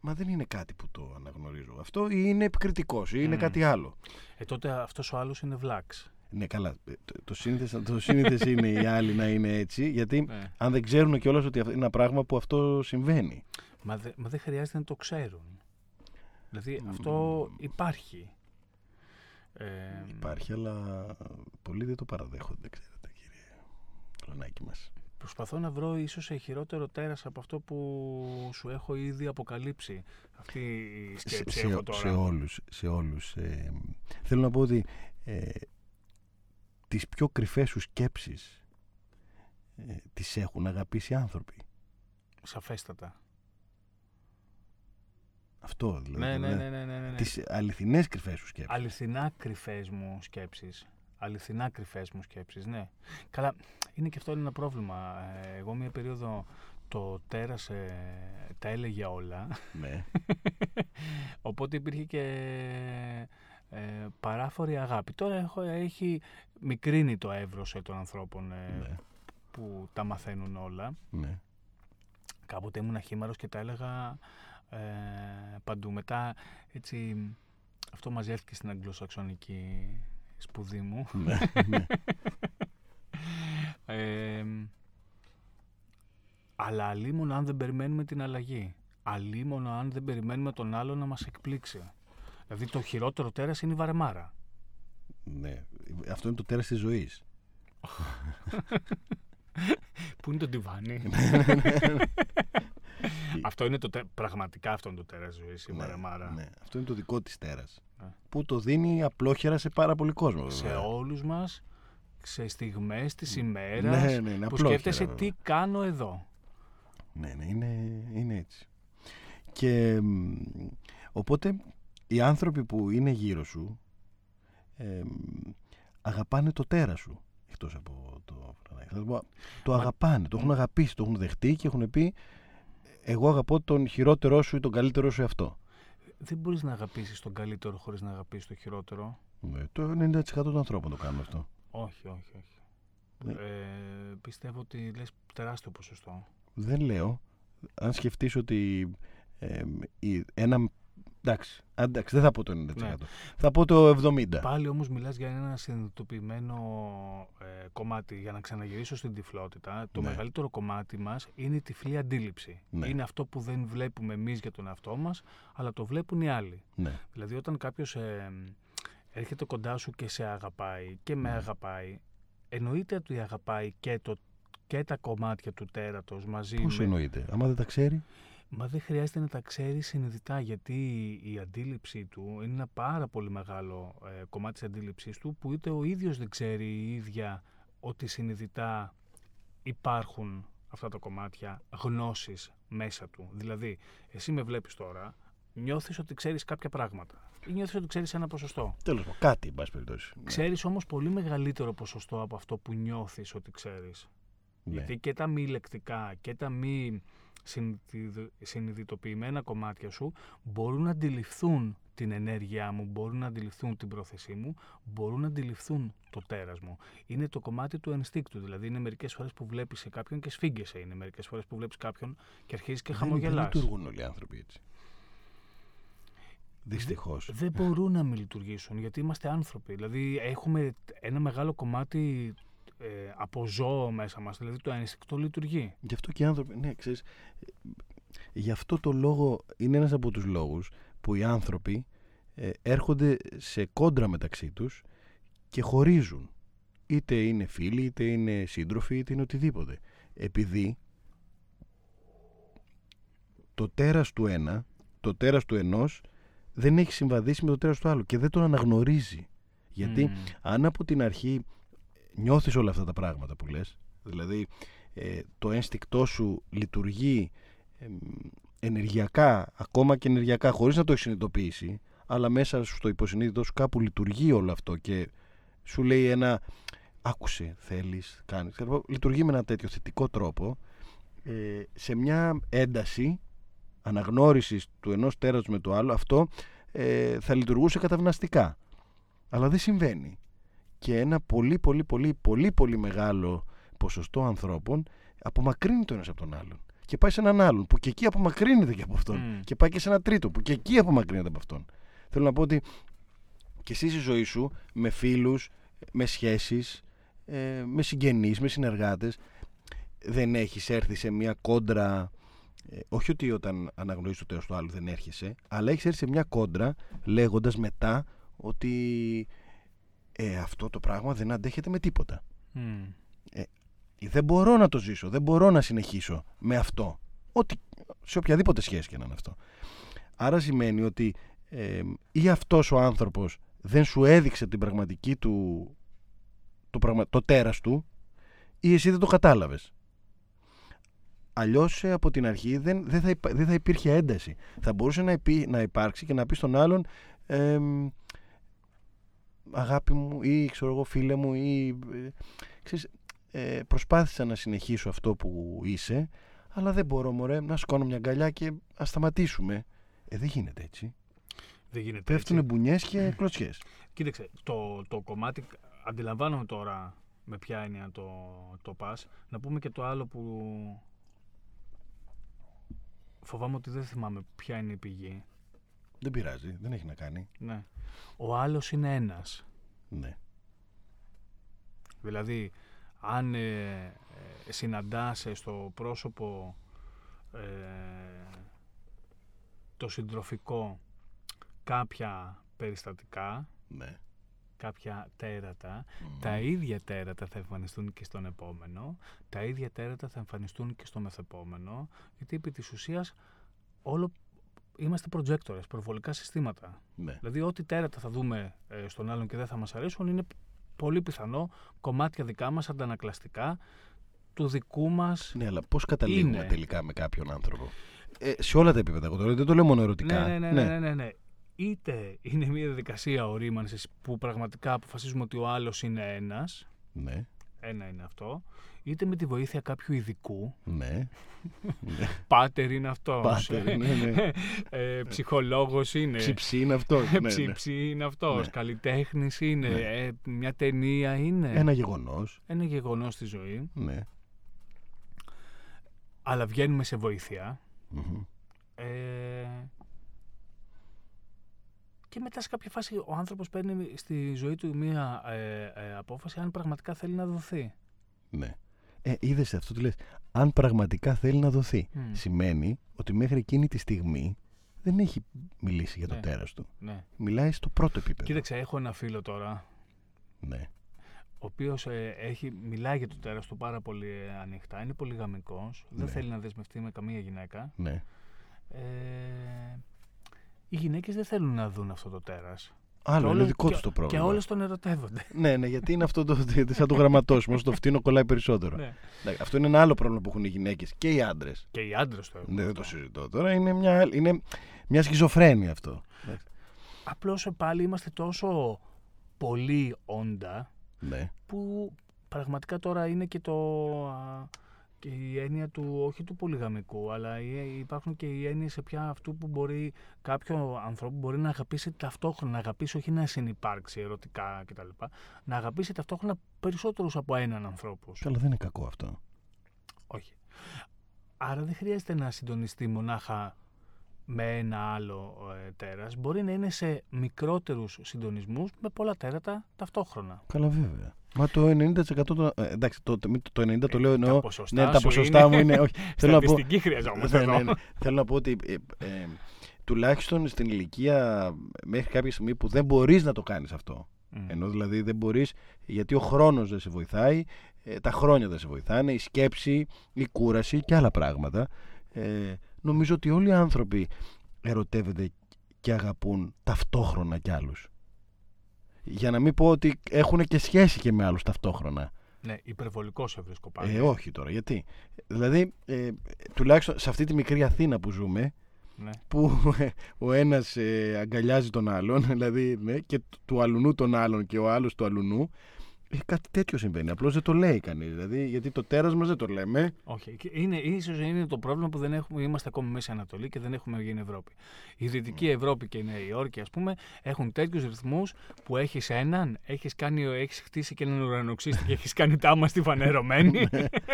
Μα δεν είναι κάτι που το αναγνωρίζω. Αυτό ή είναι επικριτικός ή είναι Μμ. κάτι άλλο. Ε, τότε αυτός ο άλλος είναι βλάξ. Ναι, καλά. ε, Το, το σύνηθες, το σύνηθες είναι οι άλλοι να είναι έτσι, γιατί Ναι. αν δεν ξέρουν κιόλας ότι αυτό είναι ένα πράγμα που αυτό συμβαίνει. Μα, δε- μα δεν χρειάζεται να το ξέρουν. Δηλαδή αυτό υπάρχει. Ε, Υπάρχει, αλλά πολλοί δεν το παραδέχονται, ξέρετε, κύριε Λονάκη μας. Προσπαθώ να βρω ίσως σε χειρότερο τέρας από αυτό που σου έχω ήδη αποκαλύψει. Αυτή η Σε, σκέψη σε, έχω τώρα. σε όλους, σε όλους. Ε, θέλω να πω ότι ε, τις πιο κρυφές σου σκέψεις ε, τις έχουν αγαπήσει άνθρωποι. Σαφέστατα. Αυτό δηλαδή. Ναι, ναι, δηλαδή, ναι, ναι, ναι, ναι, ναι. Τις αληθινές κρυφές σου σκέψεις. Αληθινά κρυφές μου σκέψεις. Αληθινά κρυφές μου σκέψεις, ναι. Καλά, είναι και αυτό ένα πρόβλημα. Ε, Εγώ μια περίοδο το τέρας ε, τα έλεγε όλα. ναι. Οπότε υπήρχε και ε, παράφορη αγάπη. Τώρα έχω, έχει μικρύνει το εύρος ε, των ανθρώπων ε, ναι, που τα μαθαίνουν όλα. ναι. Κάποτε ήμουν χήμαρος και τα έλεγα ε, παντού. Μετά έτσι αυτό μαζεύτηκε στην αγγλοσαξονική σπουδή μου. ναι, ναι. Ε, αλλά αλίμονο αν δεν περιμένουμε την αλλαγή. Αλίμονο αν δεν περιμένουμε τον άλλο να μας εκπλήξει. Δηλαδή το χειρότερο τέρας είναι η βαρεμάρα. ναι. Αυτό είναι το τέρας της ζωής. Πού είναι το τιβάνι. αυτό είναι το τε- πραγματικά αυτό είναι το τέρας ζωής, η Ναι, βαρεμάρα. ναι. Αυτό είναι το δικό της τέρας. Ναι. Που το δίνει απλόχερα σε πάρα πολύ κόσμο. σε βέβαια. όλους μας, σε στιγμές της Ναι, ημέρας, ναι, ναι, που απλόχερα, σκέφτεσαι βέβαια. τι κάνω εδώ. Ναι, ναι, είναι, είναι έτσι. Και μ, οπότε οι άνθρωποι που είναι γύρω σου ε, μ, αγαπάνε το τέρας σου. Εκτός από το Φρανάκη. Θα σου πω, Το Μα- αγαπάνε, το έχουν αγαπήσει, το έχουν δεχτεί και έχουν πει εγώ αγαπώ τον χειρότερό σου ή τον καλύτερό σου εαυτό. Δεν μπορείς να αγαπήσεις τον καλύτερο χωρίς να αγαπήσεις το χειρότερο. Ναι, το 90% των ανθρώπων το κάνουν αυτό. Όχι, όχι, όχι. Ναι. Ε, πιστεύω ότι λες τεράστιο ποσοστό. Δεν λέω. Αν σκεφτείς ότι ε, η- ένα... Εντάξει, α, εντάξει, δεν θα πω το 90%. Ναι. Θα πω το 70%. Πάλι όμως μιλάς για ένα συνειδητοποιημένο ε, κομμάτι. Για να ξαναγυρίσω στην τυφλότητα, το Ναι. μεγαλύτερο κομμάτι μας είναι η τυφλή αντίληψη. Ναι. Είναι αυτό που δεν βλέπουμε εμείς για τον εαυτό μας, αλλά το βλέπουν οι άλλοι. Ναι. Δηλαδή όταν κάποιος ε, έρχεται κοντά σου και σε αγαπάει και με Ναι. αγαπάει, εννοείται ότι αγαπάει και, το, και τα κομμάτια του τέρατος μαζί Πώς με... εννοείται, άμα δεν τα ξέρει; Μα δεν χρειάζεται να τα ξέρει συνειδητά γιατί η αντίληψή του είναι ένα πάρα πολύ μεγάλο ε, κομμάτι της αντίληψής του που είτε ο ίδιος δεν ξέρει η ίδια ότι συνειδητά υπάρχουν αυτά τα κομμάτια γνώσης μέσα του. Δηλαδή, εσύ με βλέπεις τώρα, νιώθεις ότι ξέρεις κάποια πράγματα ή νιώθεις ότι ξέρεις ένα ποσοστό. Τέλος πάντων, κάτι, εν πάση περιπτώσει. Ναι, Ξέρεις όμως πολύ μεγαλύτερο ποσοστό από αυτό που νιώθεις ότι ξέρεις. Ναι. Γιατί και τα μη λεκτικά και τα μη συνειδη- συνειδητοποιημένα κομμάτια σου μπορούν να αντιληφθούν την ενέργειά μου, μπορούν να αντιληφθούν την πρόθεσή μου, μπορούν να αντιληφθούν το τέρας μου. Είναι το κομμάτι του ενστίκτου, δηλαδή είναι μερικές φορές που βλέπεις σε κάποιον και σφίγγεσαι, είναι μερικές φορές που βλέπεις κάποιον και αρχίζεις και Δεν- χαμογελάς. Δεν λειτουργούν όλοι οι άνθρωποι έτσι. Δυστυχώς. δεν μπορούν να μην λειτουργήσουν γιατί είμαστε άνθρωποι. Δηλαδή έχουμε ένα μεγάλο κομμάτι ε, από ζώο μέσα μας, δηλαδή το ένστικτο λειτουργεί. Γι' αυτό και οι άνθρωποι. Ναι, ξέρεις, γι' αυτό το λόγο είναι ένας από τους λόγους που οι άνθρωποι ε, έρχονται σε κόντρα μεταξύ τους και χωρίζουν. Είτε είναι φίλοι, είτε είναι σύντροφοι, είτε είναι οτιδήποτε. Επειδή το τέρας του ένα, το τέρας του ενός δεν έχει συμβαδίσει με το τέρας του άλλου και δεν τον αναγνωρίζει. Γιατί Μμμ. αν από την αρχή νιώθεις όλα αυτά τα πράγματα που λες, δηλαδή ε, το ένστικτό σου λειτουργεί εμ, ενεργειακά, ακόμα και ενεργειακά, χωρίς να το έχεις συνειδητοποιήσει, αλλά μέσα στο υποσυνείδητο σου κάπου λειτουργεί όλο αυτό και σου λέει ένα άκουσε, θέλεις, κάνεις. Ξέρω εγώ, Λειτουργεί με ένα τέτοιο θετικό τρόπο ε, σε μια ένταση αναγνώρισης του ενός τέρατος με το άλλο αυτό ε, θα λειτουργούσε καταυναστικά. Αλλά δεν συμβαίνει. Και ένα πολύ πολύ πολύ πολύ πολύ μεγάλο ποσοστό ανθρώπων απομακρύνει το ένας από τον άλλον. Και πάει σε έναν άλλον που και εκεί απομακρύνεται και από αυτόν. Μμ. Και πάει και σε ένα τρίτο που και εκεί απομακρύνεται από αυτόν. Θέλω να πω ότι και εσύ στη ζωή σου με φίλους, με σχέσεις, ε, με συγγενείς, με συνεργάτες δεν έχεις έρθει σε μια κόντρα ε, όχι ότι όταν αναγνωρίζεις το τέλος του άλλου δεν έρχεσαι αλλά έχεις έρθει σε μια κόντρα λέγοντας μετά ότι ε, αυτό το πράγμα δεν αντέχεται με τίποτα Μμ. δεν μπορώ να το ζήσω, δεν μπορώ να συνεχίσω με αυτό. Ό,τι, σε οποιαδήποτε σχέση και να είναι αυτό. Άρα σημαίνει ότι ε, ή αυτός ο άνθρωπος δεν σου έδειξε την πραγματική του, το, πραγμα, το τέρας του ή εσύ δεν το κατάλαβες. Αλλιώς ε, από την αρχή δεν, δεν, θα, υπά- δεν θα υπήρχε ένταση. Θα μπορούσε να, υπή- να υπάρξει και να πεις στον άλλον εμ, αγάπη μου ή ξέρω εγώ φίλε μου ή ε, ξέρεις, ε, προσπάθησα να συνεχίσω αυτό που είσαι αλλά δεν μπορώ μωρέ να σκόνω μια αγκαλιά και ας σταματήσουμε ε, δεν γίνεται έτσι Δεν γίνεται πέφτουν έτσι. μπουνιές και κλωτσιές Κοίταξε, το, το κομμάτι, αντιλαμβάνομαι τώρα με ποια έννοια το, το πας. Να πούμε και το άλλο που φοβάμαι ότι δεν θυμάμαι ποια είναι η πηγή. Δεν πειράζει, δεν έχει να κάνει Ναι. Ο άλλος είναι ένας. ναι. Δηλαδή, αν ε, ε, συναντάσαι στο πρόσωπο ε, το συντροφικό κάποια περιστατικά, ναι. κάποια τέρατα, Μμμ. τα ίδια τέρατα θα εμφανιστούν και στον επόμενο, τα ίδια τέρατα θα εμφανιστούν και στο μεθεπόμενο, γιατί επί της ουσίας όλο είμαστε προτζέκτορες, προβολικά συστήματα. ναι. Δηλαδή, ό,τι τέρατα θα δούμε ε, στον άλλον και δεν θα μας αρέσουν είναι πολύ πιθανό κομμάτια δικά μας αντανακλαστικά του δικού μας. ναι αλλά πώς καταλήγουμε Είναι. τελικά με κάποιον άνθρωπο; Ε, σε όλα τα επίπεδα εγώ τώρα δεν το λέω μόνο ερωτικά Ναι, ναι, ναι, ναι, ναι, ναι. Είτε είναι μια διαδικασία ορίμανσης που πραγματικά αποφασίζουμε ότι ο άλλος είναι ένας, ναι, ένα είναι αυτό, είτε με τη βοήθεια κάποιου ειδικού, ναι. πάτερ είναι αυτός, Πάτερ, ναι, ναι. ε, ψυχολόγος είναι, Ψιψί είναι αυτό ναι, ναι. ψήψη είναι αυτός, Ναι. καλλιτέχνης είναι, Ναι. ε, μια ταινία είναι, ένα γεγονός ένα γεγονός στη ζωή, ναι. αλλά βγαίνουμε σε βοήθεια. Μμμ. Ε, και μετά σε κάποια φάση ο άνθρωπος παίρνει στη ζωή του μία ε, ε, απόφαση αν πραγματικά θέλει να δοθεί. Ναι. Ε, είδες αυτό τι λες. Αν πραγματικά θέλει να δοθεί. Μμ. Σημαίνει ότι μέχρι εκείνη τη στιγμή δεν έχει μιλήσει για το Ναι. τέρας του. Ναι. Μιλάει στο πρώτο επίπεδο. Κοίταξε, έχω ένα φίλο τώρα, Ναι. ο οποίος ε, έχει, μιλάει για το τέρας του πάρα πολύ ε, ανοιχτά, είναι πολύ γαμικός, δεν Ναι. θέλει να δεσμευτεί με καμία γυναίκα. Ναι. Ε, οι γυναίκες δεν θέλουν να δουν αυτό το τέρας. Άλλο, Και είναι όλες- δικό και- του το Και πρόβλημα. όλες τον ερωτεύονται. Ναι, ναι, γιατί είναι αυτό το. σαν το γραμματόσημο, όσο το φτύνο κολλάει περισσότερο. ναι. Εντάξει, Αυτό είναι ένα άλλο πρόβλημα που έχουν οι γυναίκες και οι άντρες. Και οι άντρες το έχουν. Ναι, δεν αυτό. το συζητώ τώρα. Είναι μια, άλλη- είναι μια σχιζοφρένεια αυτό. Εντάξει. Απλώς ε, πάλι είμαστε τόσο πολύ όντα Ναι. που πραγματικά τώρα είναι και, το, α, και η έννοια του, όχι του πολυγαμικού, αλλά οι- υπάρχουν και οι έννοιες σε πια αυτού που μπορεί κάποιο ανθρώπου μπορεί να αγαπήσει ταυτόχρονα, να αγαπήσει όχι να συνυπάρξει ερωτικά κτλ. Να αγαπήσει ταυτόχρονα περισσότερους από έναν ανθρώπους. Καλά, δεν είναι κακό αυτό. Όχι. Άρα δεν χρειάζεται να συντονιστεί μονάχα με ένα άλλο ε, τέρας μπορεί να είναι σε μικρότερους συντονισμούς με πολλά τέρατα ταυτόχρονα. Καλά, βέβαια. Μα το 90% το, ε, εντάξει, το, το, το 90% το λέω τα εννοώ. ποσοστά ναι, τα σου ποσοστά είναι- μου είναι. Όχι, θέλω να πω, Στατιστική χρειαζόμαστε Ναι, ναι, εδώ. ναι. Θέλω να πω ότι ε, ε, τουλάχιστον στην ηλικία μέχρι κάποια στιγμή που δεν μπορείς να το κάνεις αυτό. Μμ. Ενώ δηλαδή δεν μπορείς, γιατί ο χρόνος δεν σε βοηθάει, ε, τα χρόνια δεν σε βοηθάνε, η σκέψη, η κούραση και άλλα πράγματα. Ε, νομίζω ότι όλοι οι άνθρωποι ερωτεύονται και αγαπούν ταυτόχρονα κι άλλους. Για να μην πω ότι έχουν και σχέση και με άλλους ταυτόχρονα. Ναι, υπερβολικός σε βρίσκω πάλι. Ε, όχι τώρα, γιατί. Δηλαδή, ε, τουλάχιστον σε αυτή τη μικρή Αθήνα που ζούμε, Ναι. που ο ένας ε, αγκαλιάζει τον άλλον, δηλαδή ναι, και του- του αλουνού τον άλλον και ο άλλος του αλουνού, ε, κάτι τέτοιο συμβαίνει. Απλώς δεν το λέει κανείς. Δηλαδή, γιατί το τέρας μας δεν το λέμε. Όχι. Και Είναι, ίσως είναι το πρόβλημα που δεν έχουμε, είμαστε ακόμη Μέση Ανατολή και δεν έχουμε γίνει Ευρώπη. Η Δυτική Ευρώπη και η Νέα Υόρκη, ας πούμε, έχουν τέτοιους ρυθμούς που έχεις έναν, έχεις, κάνει, έχεις χτίσει και έναν ουρανοξύστη και έχεις κάνει τάμα στη φανερωμένη.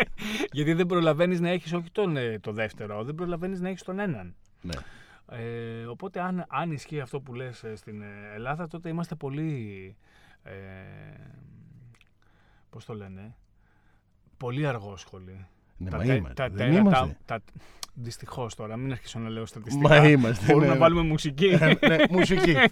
γιατί δεν προλαβαίνεις να έχεις όχι τον, ε, το δεύτερο, δεν προλαβαίνεις να έχεις τον έναν. Ναι. Ε, οπότε αν, αν ισχύει αυτό που λες ε, στην ε, Ελλάδα, τότε είμαστε πολύ... Ε, πώς το λένε... Πολύ αργόσχολοι. Ναι, Τα μα τε- είμαστε. τα δεν τέρατα- είμαστε. τα- Δυστυχώς τώρα, μην αρχίσω να λέω στατιστικά. Μα είμαστε. Μπορούμε ναι. να βάλουμε μουσική. Ε, ναι, μουσική.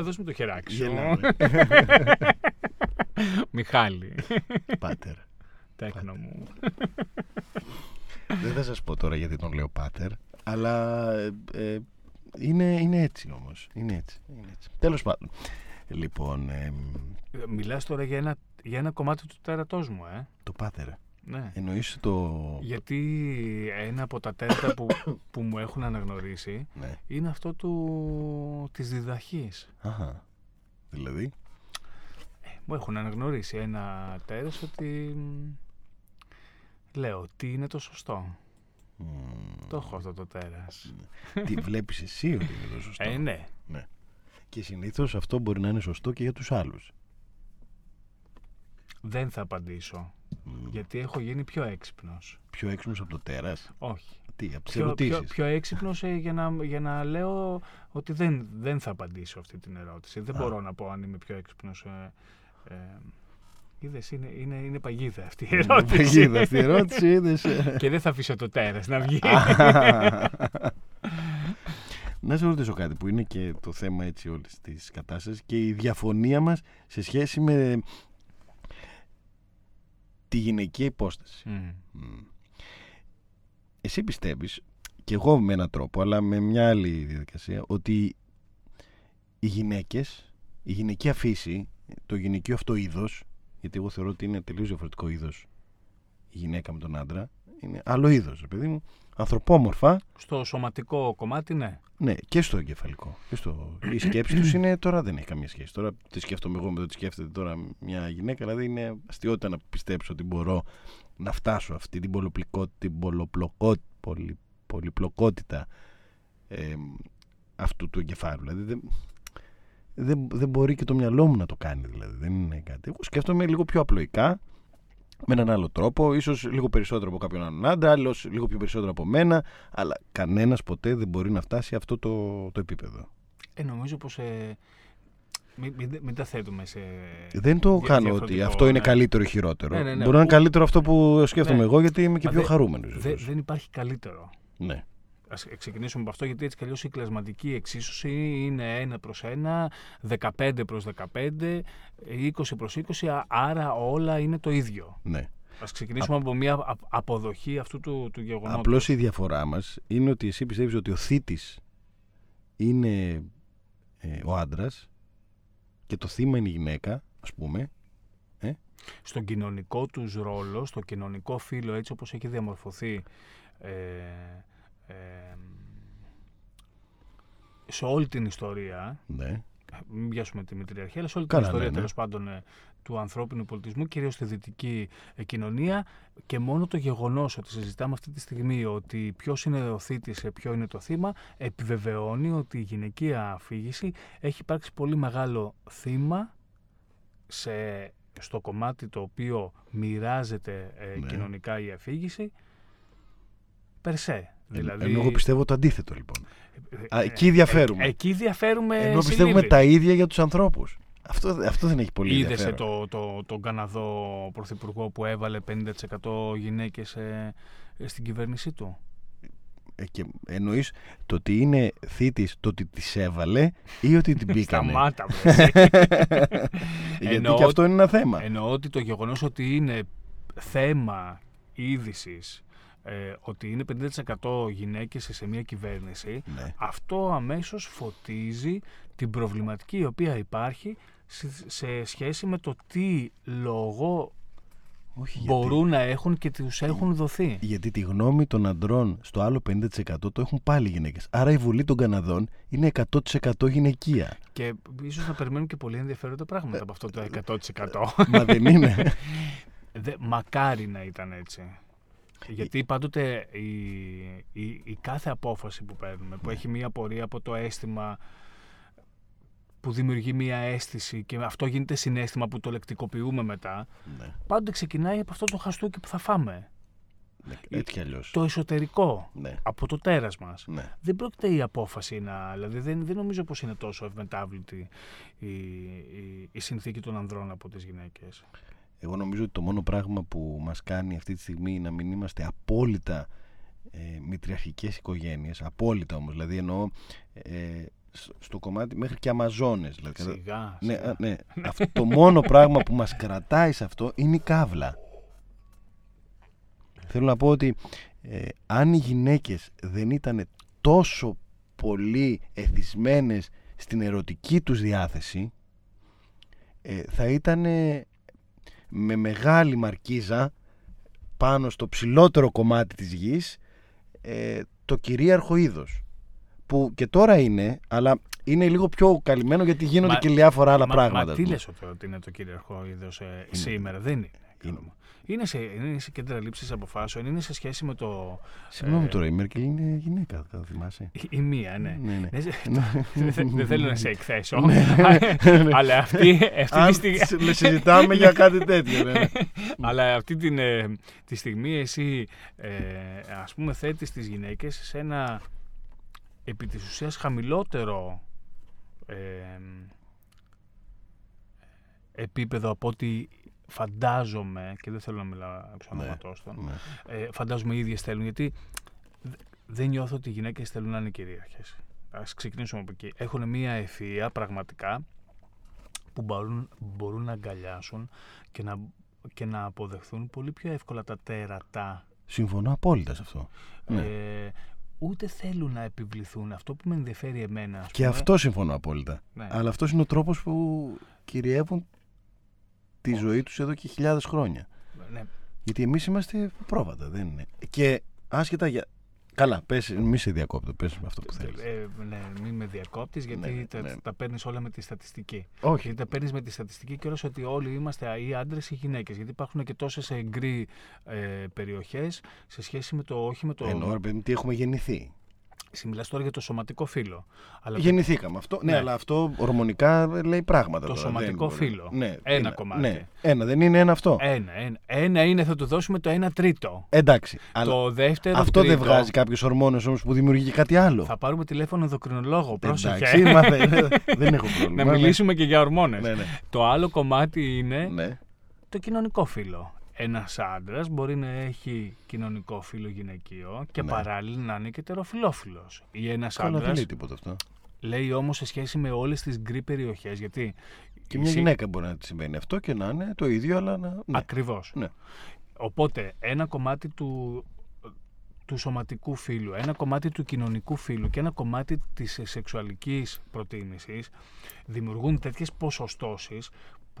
Έλα, δώσ' μου το χεράκι σου. Γελάμε. Μιχάλη. Πάτερ. Τέκνο μου. Δεν θα σας πω τώρα γιατί τον λέω Πάτερ, αλλά ε, ε, είναι, είναι έτσι όμως. Είναι έτσι. Είναι έτσι. Τέλος πάντων. Λοιπόν, ε, Μιλάς τώρα για ένα, για ένα κομμάτι του τέρατός μου, ε. το Πάτερ. Ναι. Εννοείς το... Γιατί ένα από τα τέρατα που, που μου έχουν αναγνωρίσει Ναι. είναι αυτό του, της διδαχής. Αχα. Δηλαδή; Μου έχουν αναγνωρίσει ένα τέρας ότι μ, λέω τι είναι το σωστό. μ, Το έχω αυτό το τέρας. Τι βλέπεις εσύ ότι είναι το σωστό; Ε, ναι. Και συνήθως αυτό μπορεί να είναι σωστό και για τους άλλους. Δεν θα απαντήσω. Μ, Γιατί έχω γίνει πιο έξυπνος. Πιο έξυπνος από το τέρας; Όχι. Τι, από τις Πιο, ερωτήσεις; πιο, πιο έξυπνος ε, για, να, για να λέω ότι δεν, δεν θα απαντήσω αυτή την ερώτηση. Δεν Α. μπορώ να πω αν είμαι πιο έξυπνος. Ε, ε, είδες, είναι, είναι, είναι παγίδα αυτή η ερώτηση. Παγίδα αυτή η ερώτηση, είδες. Και δεν θα αφήσω το τέρας να βγει. Να σε ρωτήσω κάτι που είναι και το θέμα έτσι όλης της κατάστασης και η διαφωνία μας σε σχέση με τη γυναικεία υπόσταση. Μμ. Μμ. Εσύ πιστεύεις, και εγώ με έναν τρόπο, αλλά με μια άλλη διαδικασία, ότι οι γυναίκες, η γυναικεία φύση, το γυναικείο αυτό είδος, γιατί εγώ θεωρώ ότι είναι τελείως διαφορετικό είδος η γυναίκα με τον άντρα, είναι άλλο είδος, ρε παιδί μου, ανθρωπόμορφα, Στο σωματικό κομμάτι, ναι. ναι, και στο εγκεφαλικό. Και στο... Η σκέψη τους είναι τώρα δεν έχει καμία σχέση. Τώρα τι σκέφτομαι εγώ με το τι σκέφτεται τώρα μια γυναίκα. Δηλαδή είναι αστείωτα να πιστέψω ότι μπορώ να φτάσω αυτή την, πολυπλοκό, την πολλοπλοκό, πολυ, πολυπλοκότητα ε, αυτού του εγκεφάλου. Δηλαδή δεν, δεν, δεν μπορεί και το μυαλό μου να το κάνει. Δηλαδή. Δεν είναι κάτι. Εγώ σκέφτομαι λίγο πιο απλοϊκά, με έναν άλλο τρόπο, ίσως λίγο περισσότερο από κάποιον άλλον άντρα, άλλος λίγο πιο περισσότερο από μένα, αλλά κανένας ποτέ δεν μπορεί να φτάσει αυτό το, το επίπεδο. Ε, νομίζω πως... Ε, μην, μην, μην τα θέτουμε σε... Δεν το δια- κάνω ότι διαφορετικό, αυτό είναι ναι. καλύτερο ή χειρότερο. Ναι, ναι, ναι. Μπορεί να είναι Ου- καλύτερο αυτό που σκέφτομαι Ναι. εγώ, γιατί είμαι και Μα πιο δε- χαρούμενος. Δε- ίσως. δεν υπάρχει καλύτερο. Ναι. Ας ξεκινήσουμε από αυτό γιατί έτσι κι αλλιώς η κλασματική εξίσωση είναι 1 προς 1, 15 προς 15, 20 προς 20, α- άρα όλα είναι το ίδιο. ναι. Ας ξεκινήσουμε από μια α- αποδοχή αυτού του, του γεγονότος. Απλώς η διαφορά μας είναι ότι εσύ πιστεύεις ότι ο θήτης είναι ε, ο άντρας και το θύμα είναι η γυναίκα, ας πούμε. στον κοινωνικό τους ρόλο, στο κοινωνικό φύλλο έτσι όπως έχει διαμορφωθεί ε, ε, σε όλη την ιστορία, Ναι. μην πιάσουμε τη μητριαρχία, αλλά σε όλη Καλά, την ιστορία ναι, ναι. τέλος πάντων ε, του ανθρώπινου πολιτισμού, κυρίως στη δυτική ε, κοινωνία και μόνο το γεγονός ότι συζητάμε αυτή τη στιγμή ότι ποιος είναι ο θήτης, ε, ποιο είναι το θύμα, επιβεβαιώνει ότι η γυναικεία αφήγηση έχει υπάρξει πολύ μεγάλο θύμα σε, στο κομμάτι το οποίο μοιράζεται ε, Ναι. κοινωνικά η αφήγηση περσέ. Δηλαδή, Ενώ εγώ πιστεύω το αντίθετο λοιπόν. ε, Α, ε, εκεί διαφέρουμε. ε, εκεί διαφέρουμε Ενώ πιστεύουμε συνείδητα. τα ίδια για τους ανθρώπους. Αυτό, αυτό δεν έχει πολύ Είδε ενδιαφέρον. το, το, τον Καναδό πρωθυπουργό που έβαλε 50% γυναίκες ε, ε, στην κυβέρνησή του; Ε, και εννοείς το ότι είναι θήτης το ότι τις έβαλε ή ότι την μπήκανε. Σταμάτα, βρε. Γιατί Εννοώ και αυτό είναι ένα θέμα. Εννοώ ότι το γεγονός ότι είναι θέμα είδησης ε, ότι είναι 50% γυναίκες σε μια κυβέρνηση, Ναι. αυτό αμέσως φωτίζει την προβληματική η οποία υπάρχει σε- σε σχέση με το τι λόγο Όχι γιατί. μπορούν να έχουν και τους έχουν δοθεί. Γιατί τη γνώμη των αντρών στο άλλο 50% το έχουν πάλι οι γυναίκες. Άρα η Βουλή των Καναδών είναι 100% γυναικεία. Και ίσως να περιμένουν και πολύ ενδιαφέροντα πράγματα από αυτό το 100%. Μα δεν είναι. Δε, μακάρι να ήταν έτσι. Γιατί πάντοτε η, η, η κάθε απόφαση που παίρνουμε, που έχει μία πορεία από το αίσθημα που δημιουργεί μία αίσθηση και αυτό γίνεται συνέστημα που το λεκτικοποιούμε μετά, ναι. πάντοτε ξεκινάει από αυτό το χαστούκι που θα φάμε. ναι, Έτσι κι αλλιώς. Το εσωτερικό, Ναι. από το τέρας μας. Ναι. Δεν πρόκειται η απόφαση να. Δηλαδή δεν, δεν νομίζω πως είναι τόσο ευμετάβλητη η, η, η συνθήκη των ανδρών από τις γυναίκες. Εγώ νομίζω ότι το μόνο πράγμα που μας κάνει αυτή τη στιγμή να μην είμαστε απόλυτα ε, μητριαρχικές οικογένειες, απόλυτα όμως, δηλαδή εννοώ ε, σ- στο κομμάτι μέχρι και Αμαζόνες. Δηλαδή, κατά- Σιγά, ναι, σιγά. α, ναι. αυτό, το μόνο πράγμα που μας κρατάει σε αυτό είναι η κάβλα. Θέλω να πω ότι ε, αν οι γυναίκες δεν ήταν τόσο πολύ εθισμένες στην ερωτική τους διάθεση ε, θα ήταν με μεγάλη μαρκίζα πάνω στο ψηλότερο κομμάτι της γης ε, το κυρίαρχο είδος που και τώρα είναι αλλά είναι λίγο πιο καλυμμένο γιατί γίνονται Μα- και διάφορα άλλα μα, πράγματα. Μα ας τι πούμε. λες ότι, ότι είναι το κυριαρχό είδος ε, σήμερα, δεν είναι. Είναι. Είναι σε, είναι σε κέντρα λήψης αποφάσεων, είναι σε σχέση με το. Συγγνώμη ε, τώρα, η Μέρκελ είναι γυναίκα, θα θυμάσαι. η, η μία, ναι. Ναι, ναι. Ναι, σε- δεν θε- Δεν θέλω να σε εκθέσω. Ναι, Αλλά αυτή, αυτή Αν τη στιγμή. σ- συζητάμε για κάτι τέτοιο. ναι, ναι. Αλλά αυτή την, ε, τη στιγμή εσύ ε, ας πούμε θέτεις τις γυναίκες σε ένα επί της ουσίας χαμηλότερο ε, επίπεδο από ό,τι φαντάζομαι και δεν θέλω να μιλάω εξ Ναι, ονόματός των ναι. ε, φαντάζομαι οι ίδιες θέλουν γιατί δε- δεν νιώθω ότι οι γυναίκες θέλουν να είναι κυρίαρχες. Ας ξεκινήσουμε από εκεί. Έχουν μία ευφυΐα πραγματικά που μπορούν, μπορούν να αγκαλιάσουν και να, και να αποδεχθούν πολύ πιο εύκολα τα τέρατα. Συμφωνώ απόλυτα σε αυτό. Ναι. Ε, ούτε θέλουν να επιβληθούν. Αυτό που με ενδιαφέρει εμένα. ας Και πούμε, αυτό συμφωνώ απόλυτα. Ναι. Αλλά αυτός είναι ο τρόπος που κυριεύουν τη ζωή τους εδώ και χιλιάδες χρόνια. Ναι, Γιατί εμείς είμαστε πρόβατα, δεν είναι. Και άσχετα για. Καλά, πες, μη σε διακόπτω, πες με αυτό που θέλεις. ε, ναι, μην με διακόπτεις γιατί Ναι, τα, ναι. τα παίρνεις όλα με τη στατιστική. Όχι. Γιατί τα παίρνεις με τη στατιστική και όλος ότι όλοι είμαστε ή άντρες ή γυναίκες. Γιατί υπάρχουν και τόσες γκρι ε, περιοχές σε σχέση με το όχι με το. Εννοώ, ρε παιδί μου, τι έχουμε γεννηθεί. Εσύ μιλάς τώρα για το σωματικό φύλλο. Αλλά το- Γεννηθήκαμε αυτό. Ναι, Ναι. αλλά αυτό ορμονικά λέει πράγματα. Το τώρα, σωματικό δεν μπορεί. φύλλο. Ναι, Ένα είναι- κομμάτι. Ναι. Ένα, δεν είναι ένα αυτό. Ένα, ένα, ένα είναι θα του δώσουμε το 1 τρίτο. Εντάξει. Αλλά το δεύτερο αυτό δεν τρίτο, βγάζει κάποιε ορμόνε όμως που δημιουργεί και κάτι άλλο. Θα πάρουμε τηλέφωνο ενδοκρινολόγο. Πρόσεχε. Εντάξει, μα δεν, δεν έχω πρόβλημα. να Ναι, μιλήσουμε και για ορμόνες. Ναι, ναι. Το άλλο κομμάτι είναι ναι. το κοινωνικό φύλλο. Ένας άντρας μπορεί να έχει κοινωνικό φύλλο γυναικείο και Ναι. παράλληλα να είναι και τεροφιλόφιλο. Ή ένας Καλά, δεν άντρας λέει τίποτα αυτό. λέει όμως σε σχέση με όλες τις γκρι περιοχές. Γιατί. Και μια γυναίκα μπορεί να τη συμβαίνει αυτό και να είναι το ίδιο, αλλά να. Ναι. Ακριβώς. Ναι. Οπότε ένα κομμάτι του, του σωματικού φύλου, ένα κομμάτι του κοινωνικού φύλου και ένα κομμάτι της σεξουαλικής προτίμησης δημιουργούν τέτοιες ποσοστώσεις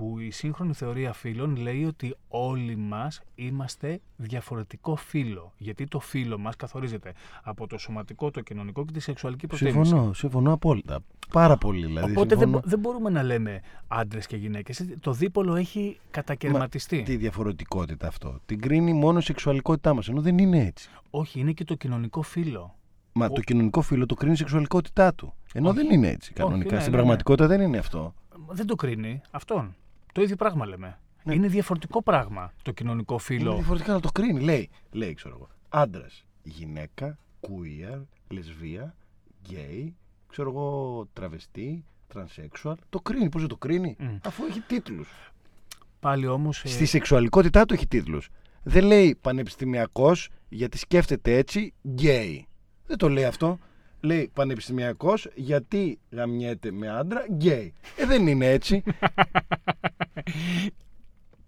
που η σύγχρονη θεωρία φύλων λέει ότι όλοι μας είμαστε διαφορετικό φύλο. Γιατί το φύλο μας καθορίζεται από το σωματικό, το κοινωνικό και τη σεξουαλική προτίμηση. Συμφωνώ, συμφωνώ απόλυτα. Πάρα πολύ δηλαδή. Οπότε δεν, συμφωνώ. μπο- δεν μπορούμε να λέμε άντρες και γυναίκες. Το δίπολο έχει κατακαιρματιστεί. Τη διαφορετικότητα αυτό. Την κρίνει μόνο η σεξουαλικότητά μας, ενώ δεν είναι έτσι. Όχι, είναι και το κοινωνικό φύλο. Μα Ο- το κοινωνικό φύλλο το κρίνει η σεξουαλικότητά του. Ενώ Όχι. δεν είναι έτσι κανονικά. ναι, Στην ναι, πραγματικότητα δεν είναι αυτό. Δεν το κρίνει αυτόν. Το ίδιο πράγμα λέμε. Ναι. Είναι διαφορετικό πράγμα το κοινωνικό Είναι φύλο. διαφορετικά να το κρίνει. Λέει, λέει ξέρω εγώ. Άντρας, γυναίκα, queer, λεσβία, γκέι, ξέρω εγώ, τραβεστή, τρανσέξουαλ. Το κρίνει. Πώς δεν το κρίνει, Μμ. αφού έχει τίτλους. Πάλι όμως. Στη σεξουαλικότητά του έχει τίτλους. Δεν λέει πανεπιστημιακός γιατί σκέφτεται έτσι γκέι. Δεν το λέει αυτό. Λέει πανεπιστημιακός γιατί γαμιέται με άντρα γκέι. Ε, δεν είναι έτσι.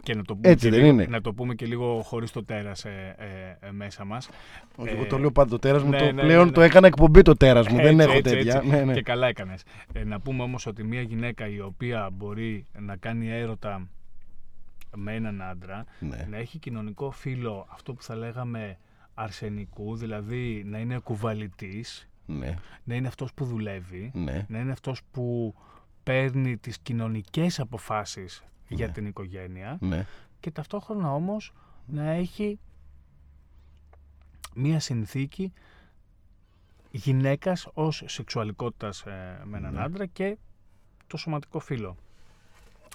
Και να το πούμε, Έτσι και δεν λίγο, είναι. να το πούμε και λίγο χωρίς το τέρας ε, ε, ε, μέσα μας. Όχι, Ε, εγώ το λέω πάντα το τέρας μου. ναι, το ναι, ναι, πλέον ναι. το έκανα εκπομπή το τέρας μου. δεν Έτσι, έχω έτσι, τέτοια. έτσι. Ναι, ναι. Και καλά έκανες. Ε, να πούμε όμως ότι μια γυναίκα η οποία μπορεί να κάνει έρωτα με έναν άντρα, Ναι. να έχει κοινωνικό φύλλο αυτό που θα λέγαμε αρσενικού, δηλαδή να είναι κουβαλητής, Ναι, να είναι αυτός που δουλεύει, ναι. να είναι αυτός που παίρνει τις κοινωνικές αποφάσεις για Ναι. την οικογένεια ναι. και ταυτόχρονα όμως να έχει μία συνθήκη γυναίκας ως σεξουαλικότητας ε, με έναν Ναι. άντρα και το σωματικό φύλλο.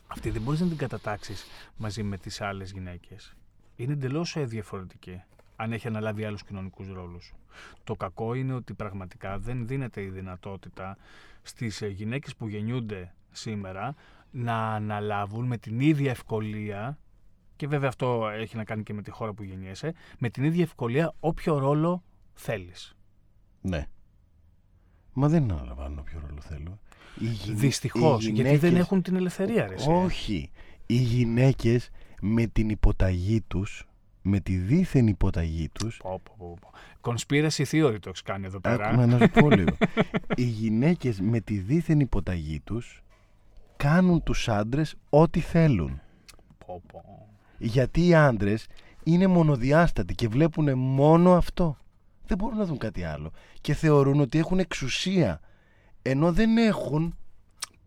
Αυτή δεν μπορείς να την κατατάξεις μαζί με τις άλλες γυναίκες. Είναι εντελώς διαφορετική αν έχει αναλάβει άλλους κοινωνικούς ρόλους. Το κακό είναι ότι πραγματικά δεν δίνεται η δυνατότητα στις ε, γυναίκες που γεννιούνται σήμερα να αναλάβουν με την ίδια ευκολία και βέβαια αυτό έχει να κάνει και με τη χώρα που γεννιέσαι, με την ίδια ευκολία όποιο ρόλο θέλεις. ναι. Μα δεν αναλαμβάνουν όποιο ρόλο θέλουν. Δυστυχώς. Γιατί δεν έχουν την ελευθερία, ρε. Όχι. Οι γυναίκες με την υποταγή τους με τη δίθεν υποταγή τους Conspiracy theory το κάνει εδώ πέρα. Άκουμε να σου πω λίγο. Οι γυναίκες με τη δίθεν υποταγή τους κάνουν τους άντρες ό,τι θέλουν. Πω, πω. Γιατί οι άντρες είναι μονοδιάστατοι και βλέπουν μόνο αυτό. Δεν μπορούν να δουν κάτι άλλο. Και θεωρούν ότι έχουν εξουσία. Ενώ δεν έχουν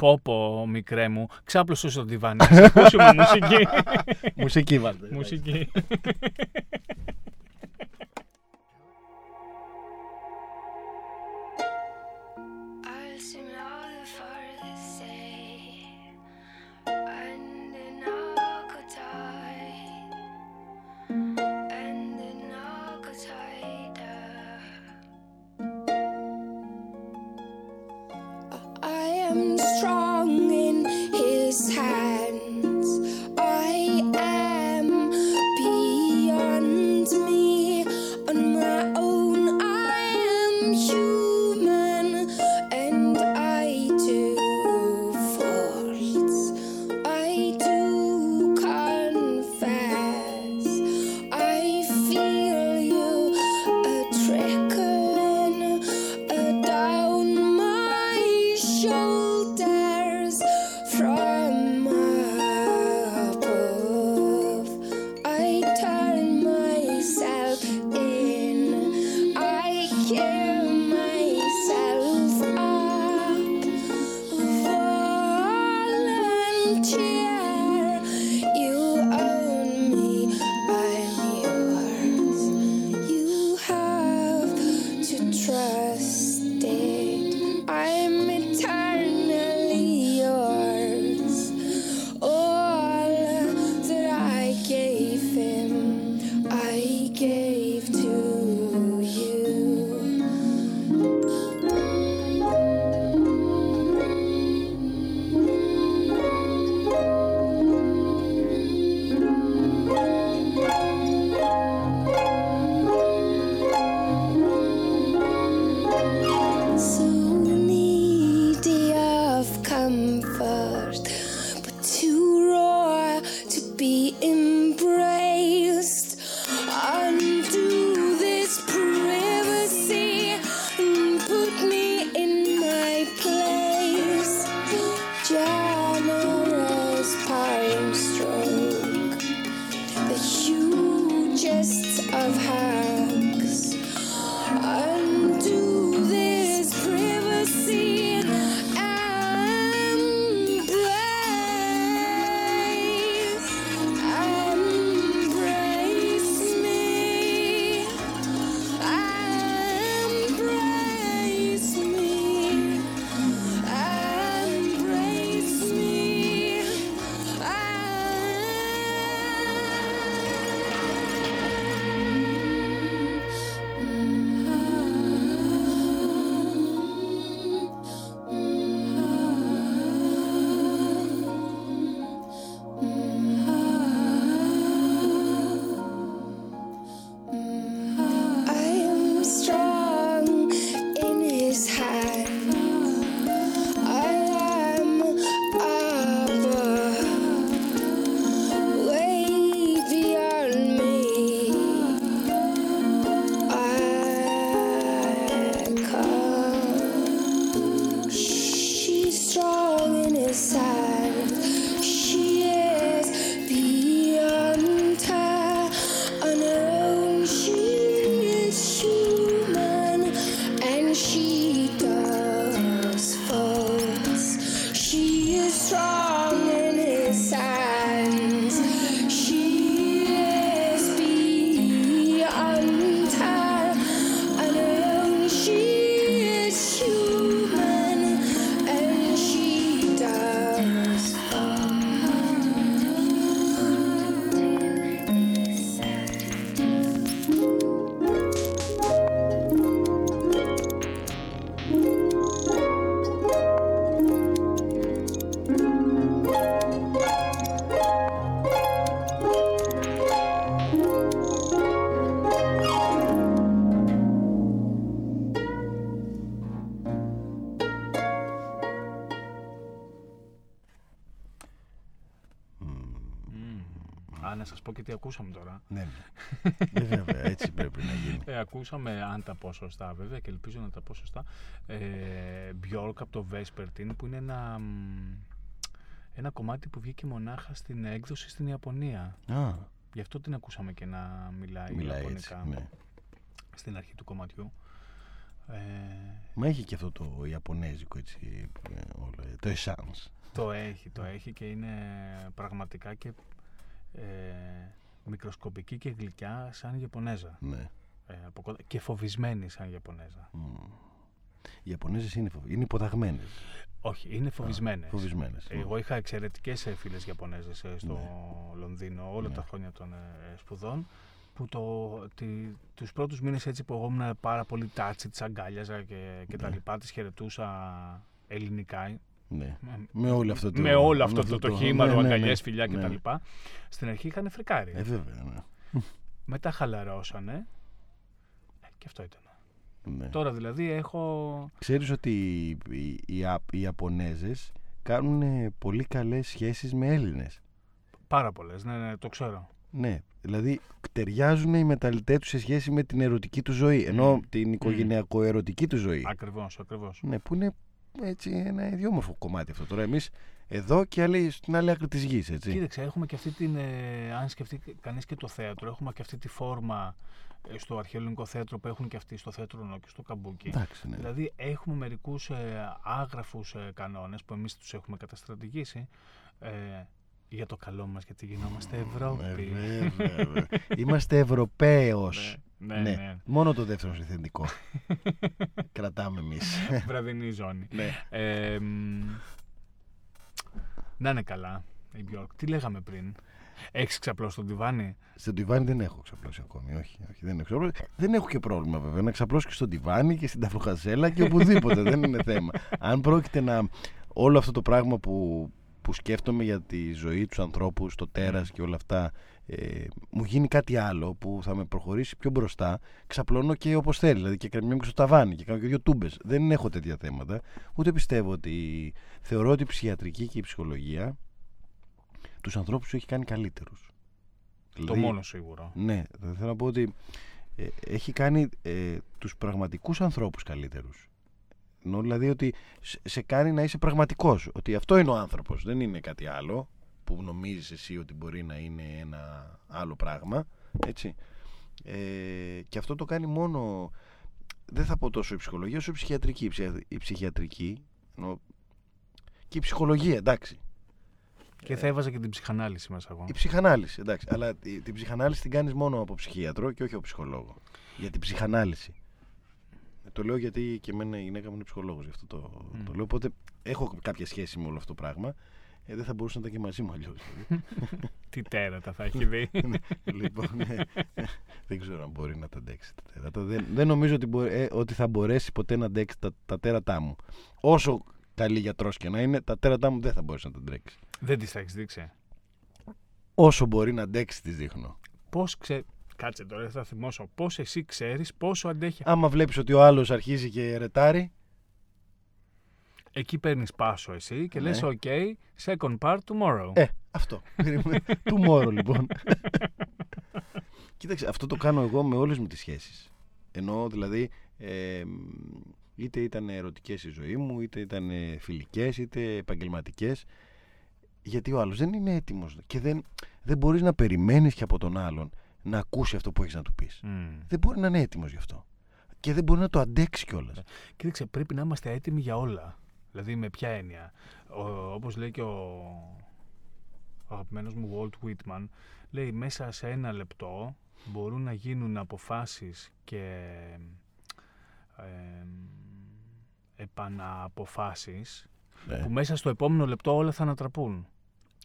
Πω πω, μικρέ μου, ξάπλωσε στο διβάνι. Ακούσουμε μουσική. μουσική βάλτε. Μουσική. Ακούσαμε τώρα. Ναι, ναι. Ε, βέβαια, έτσι πρέπει να γίνει. Ε, ακούσαμε, αν τα πω σωστά βέβαια και ελπίζω να τα πω σωστά, ε, Bjork από το Vespertine που είναι ένα, μ, ένα κομμάτι που βγήκε μονάχα στην έκδοση στην Ιαπωνία. Α, Γι' αυτό την ακούσαμε και να μιλάει, μιλάει έτσι. Ιαπωνικά Ναι. στην αρχή του κομματιού. Ε, Μα έχει και αυτό το Ιαπωνέζικο έτσι, ε, όλο, ε, το essence. το έχει, το έχει και είναι πραγματικά και ε, μικροσκοπική και γλυκιά σαν Ιαπωνέζα. Ναι. Ε, από κοντά- και φοβισμένη σαν Ιαπωνέζα. Μμ. Οι Ιαπωνέζες είναι, φοβ... είναι υποταγμένες, Όχι, είναι φοβισμένες. φοβισμένες. Εγώ είχα εξαιρετικές φίλες Ιαπωνέζες στο Ναι. Λονδίνο όλα Ναι. τα χρόνια των ε, σπουδών. Που το, τη, τους πρώτους μήνες έτσι που εγώ ήμουν πάρα πολύ τάτσι, τις αγκάλιαζα και, και τα Ναι. λοιπά, τις χαιρετούσα ελληνικά. Ναι. Με, Με όλο αυτό το, με όλο με αυτό το, το ναι, χήμαρο, ναι, ναι, αγκαλιές, φιλιά ναι. κτλ. Στην αρχή είχαν φρικάρει. Ε, βέβαια, ναι. Μετά χαλαρώσανε. Ε, και αυτό ήταν. ναι. Τώρα δηλαδή έχω. Ξέρεις ότι οι, οι, οι, Ια- οι Ιαπωνέζες κάνουν ε, πολύ καλές σχέσεις με Έλληνες. Πάρα πολλές, ναι, ναι, το ξέρω. Ναι, δηλαδή ταιριάζουν οι μεταλλητές τους σε σχέση με την ερωτική τους ζωή, ενώ Μμ. την οικογενειακό-ερωτική τους ζωή. Ακριβώς, ακριβώς. Ναι, που είναι έτσι ένα ιδιόμορφο κομμάτι αυτό. Τώρα εμείς εδώ και άλλοι στην άλλη άκρη της γης, έτσι. Κοίταξε, έχουμε και αυτή την. Ε, αν σκεφτεί κανείς και το θέατρο, έχουμε και αυτή τη φόρμα ε, στο αρχαίο ελληνικό θέατρο που έχουν και αυτοί στο θέατρο Νό και στο Καμπούκι. Εντάξει, ναι. Δηλαδή έχουμε μερικούς ε, άγραφους ε, κανόνες που εμείς τους έχουμε καταστρατηγήσει ε, για το καλό μας γιατί γινόμαστε Ευρώπη. Ε, βέβαια, βέβαια. Είμαστε Ευρωπαίος. ναι, ναι, ναι. Μόνο το δεύτερο συνθετικό. Κρατάμε εμείς. Βραδινή ζώνη. ναι. Ε, μ, να είναι καλά η Björk. Τι λέγαμε πριν; Έχεις ξαπλώσει το τιβάνι. Στον τιβάνι δεν έχω ξαπλώσει ακόμη. Όχι, όχι δεν έχω ξαπλώσει. Δεν έχω και πρόβλημα βέβαια. Να ξαπλώσω και στον τιβάνι και στην ταφροχαζέλα και οπουδήποτε. δεν είναι θέμα. Αν πρόκειται να. Όλο αυτό το πράγμα που, που σκέφτομαι για τη ζωή τους ανθρώπους, το τέρας και όλα αυτά, ε, μου γίνει κάτι άλλο που θα με προχωρήσει πιο μπροστά, ξαπλώνω και όπως θέλει. Δηλαδή και κρεμιέμαι και στο ταβάνι και κάνω και δύο τούμπες. Δεν έχω τέτοια θέματα. Ούτε πιστεύω ότι. Θεωρώ ότι η ψυχιατρική και η ψυχολογία τους ανθρώπους τους έχει κάνει καλύτερους. Το μόνο σίγουρο. Ναι, θα θέλω να πω ότι ε, έχει κάνει ε, τους πραγματικούς ανθρώπους καλύτερους. Ενώ δηλαδή ότι σε, σε κάνει να είσαι πραγματικός. Ότι αυτό είναι ο άνθρωπος, δεν είναι κάτι άλλο που νομίζεις εσύ ότι μπορεί να είναι ένα άλλο πράγμα. Έτσι. Ε, και αυτό το κάνει μόνο, δεν θα πω τόσο η ψυχολογία όσο η ψυχιατρική. Η, ψυχια- η ψυχιατρική ενώ, και η ψυχολογία, εντάξει. Και θα έβαζα και την ψυχανάλυση μέσα εγώ. Η ψυχανάλυση, εντάξει. Αλλά τη- την ψυχανάλυση την κάνεις μόνο από ψυχίατρο και όχι από ψυχολόγο. Για την ψυχανάλυση. Ε, Το λέω γιατί και εμένα η γυναίκα μου είναι ψυχολόγος, γι' αυτό το, Μμ. το λέω. Οπότε έχω κάποια σχέση με όλο αυτό το πράγμα. Ε, δεν θα μπορούσαν να ήταν και μαζί μου αλλιώς. Τι τέρατα θα έχει δει. λοιπόν, ναι. δεν ξέρω αν μπορεί να τα αντέξει τα τέρατα. Δεν, δεν νομίζω ότι, μπορεί- ε, ότι θα μπορέσει ποτέ να αντέξει τα, τα τέρατά μου. Όσο καλή γιατρός και να είναι, τα τέρατά μου δεν θα μπορέσει να τα αντέξεις. Δεν τη τα έχεις δείξει. Όσο μπορεί να αντέξεις, τη δείχνω. Πώς ξε... Κάτσε τώρα, θα θυμώσω. Πώς εσύ ξέρεις πόσο αντέχει. Άμα βλέπεις ότι ο άλλος αρχίζει και ρετάρει, Εκεί παίρνεις πάσο εσύ και Ναι. λες OK, second part tomorrow. Ε, αυτό. Tomorrow λοιπόν. Κοίταξε, αυτό το κάνω εγώ με όλες μου τις σχέσεις. Ενώ δηλαδή ε, είτε ήταν ερωτικές η ζωή μου, είτε ήταν ε, φιλικές, είτε επαγγελματικές. Γιατί ο άλλος δεν είναι έτοιμος και δεν, δεν μπορείς να περιμένεις και από τον άλλον να ακούσει αυτό που έχεις να του πεις. Μμ. Δεν μπορεί να είναι έτοιμος γι' αυτό. Και δεν μπορεί να το αντέξει κιόλας. Κοίταξε, πρέπει να είμαστε έτοιμοι για όλα. Δηλαδή, με ποια έννοια. Ο, όπως λέει και ο, ο αγαπημένος μου Walt Whitman, λέει μέσα σε ένα λεπτό μπορούν να γίνουν αποφάσεις και ε, επανααποφάσεις Ναι. που μέσα στο επόμενο λεπτό όλα θα ανατραπούν.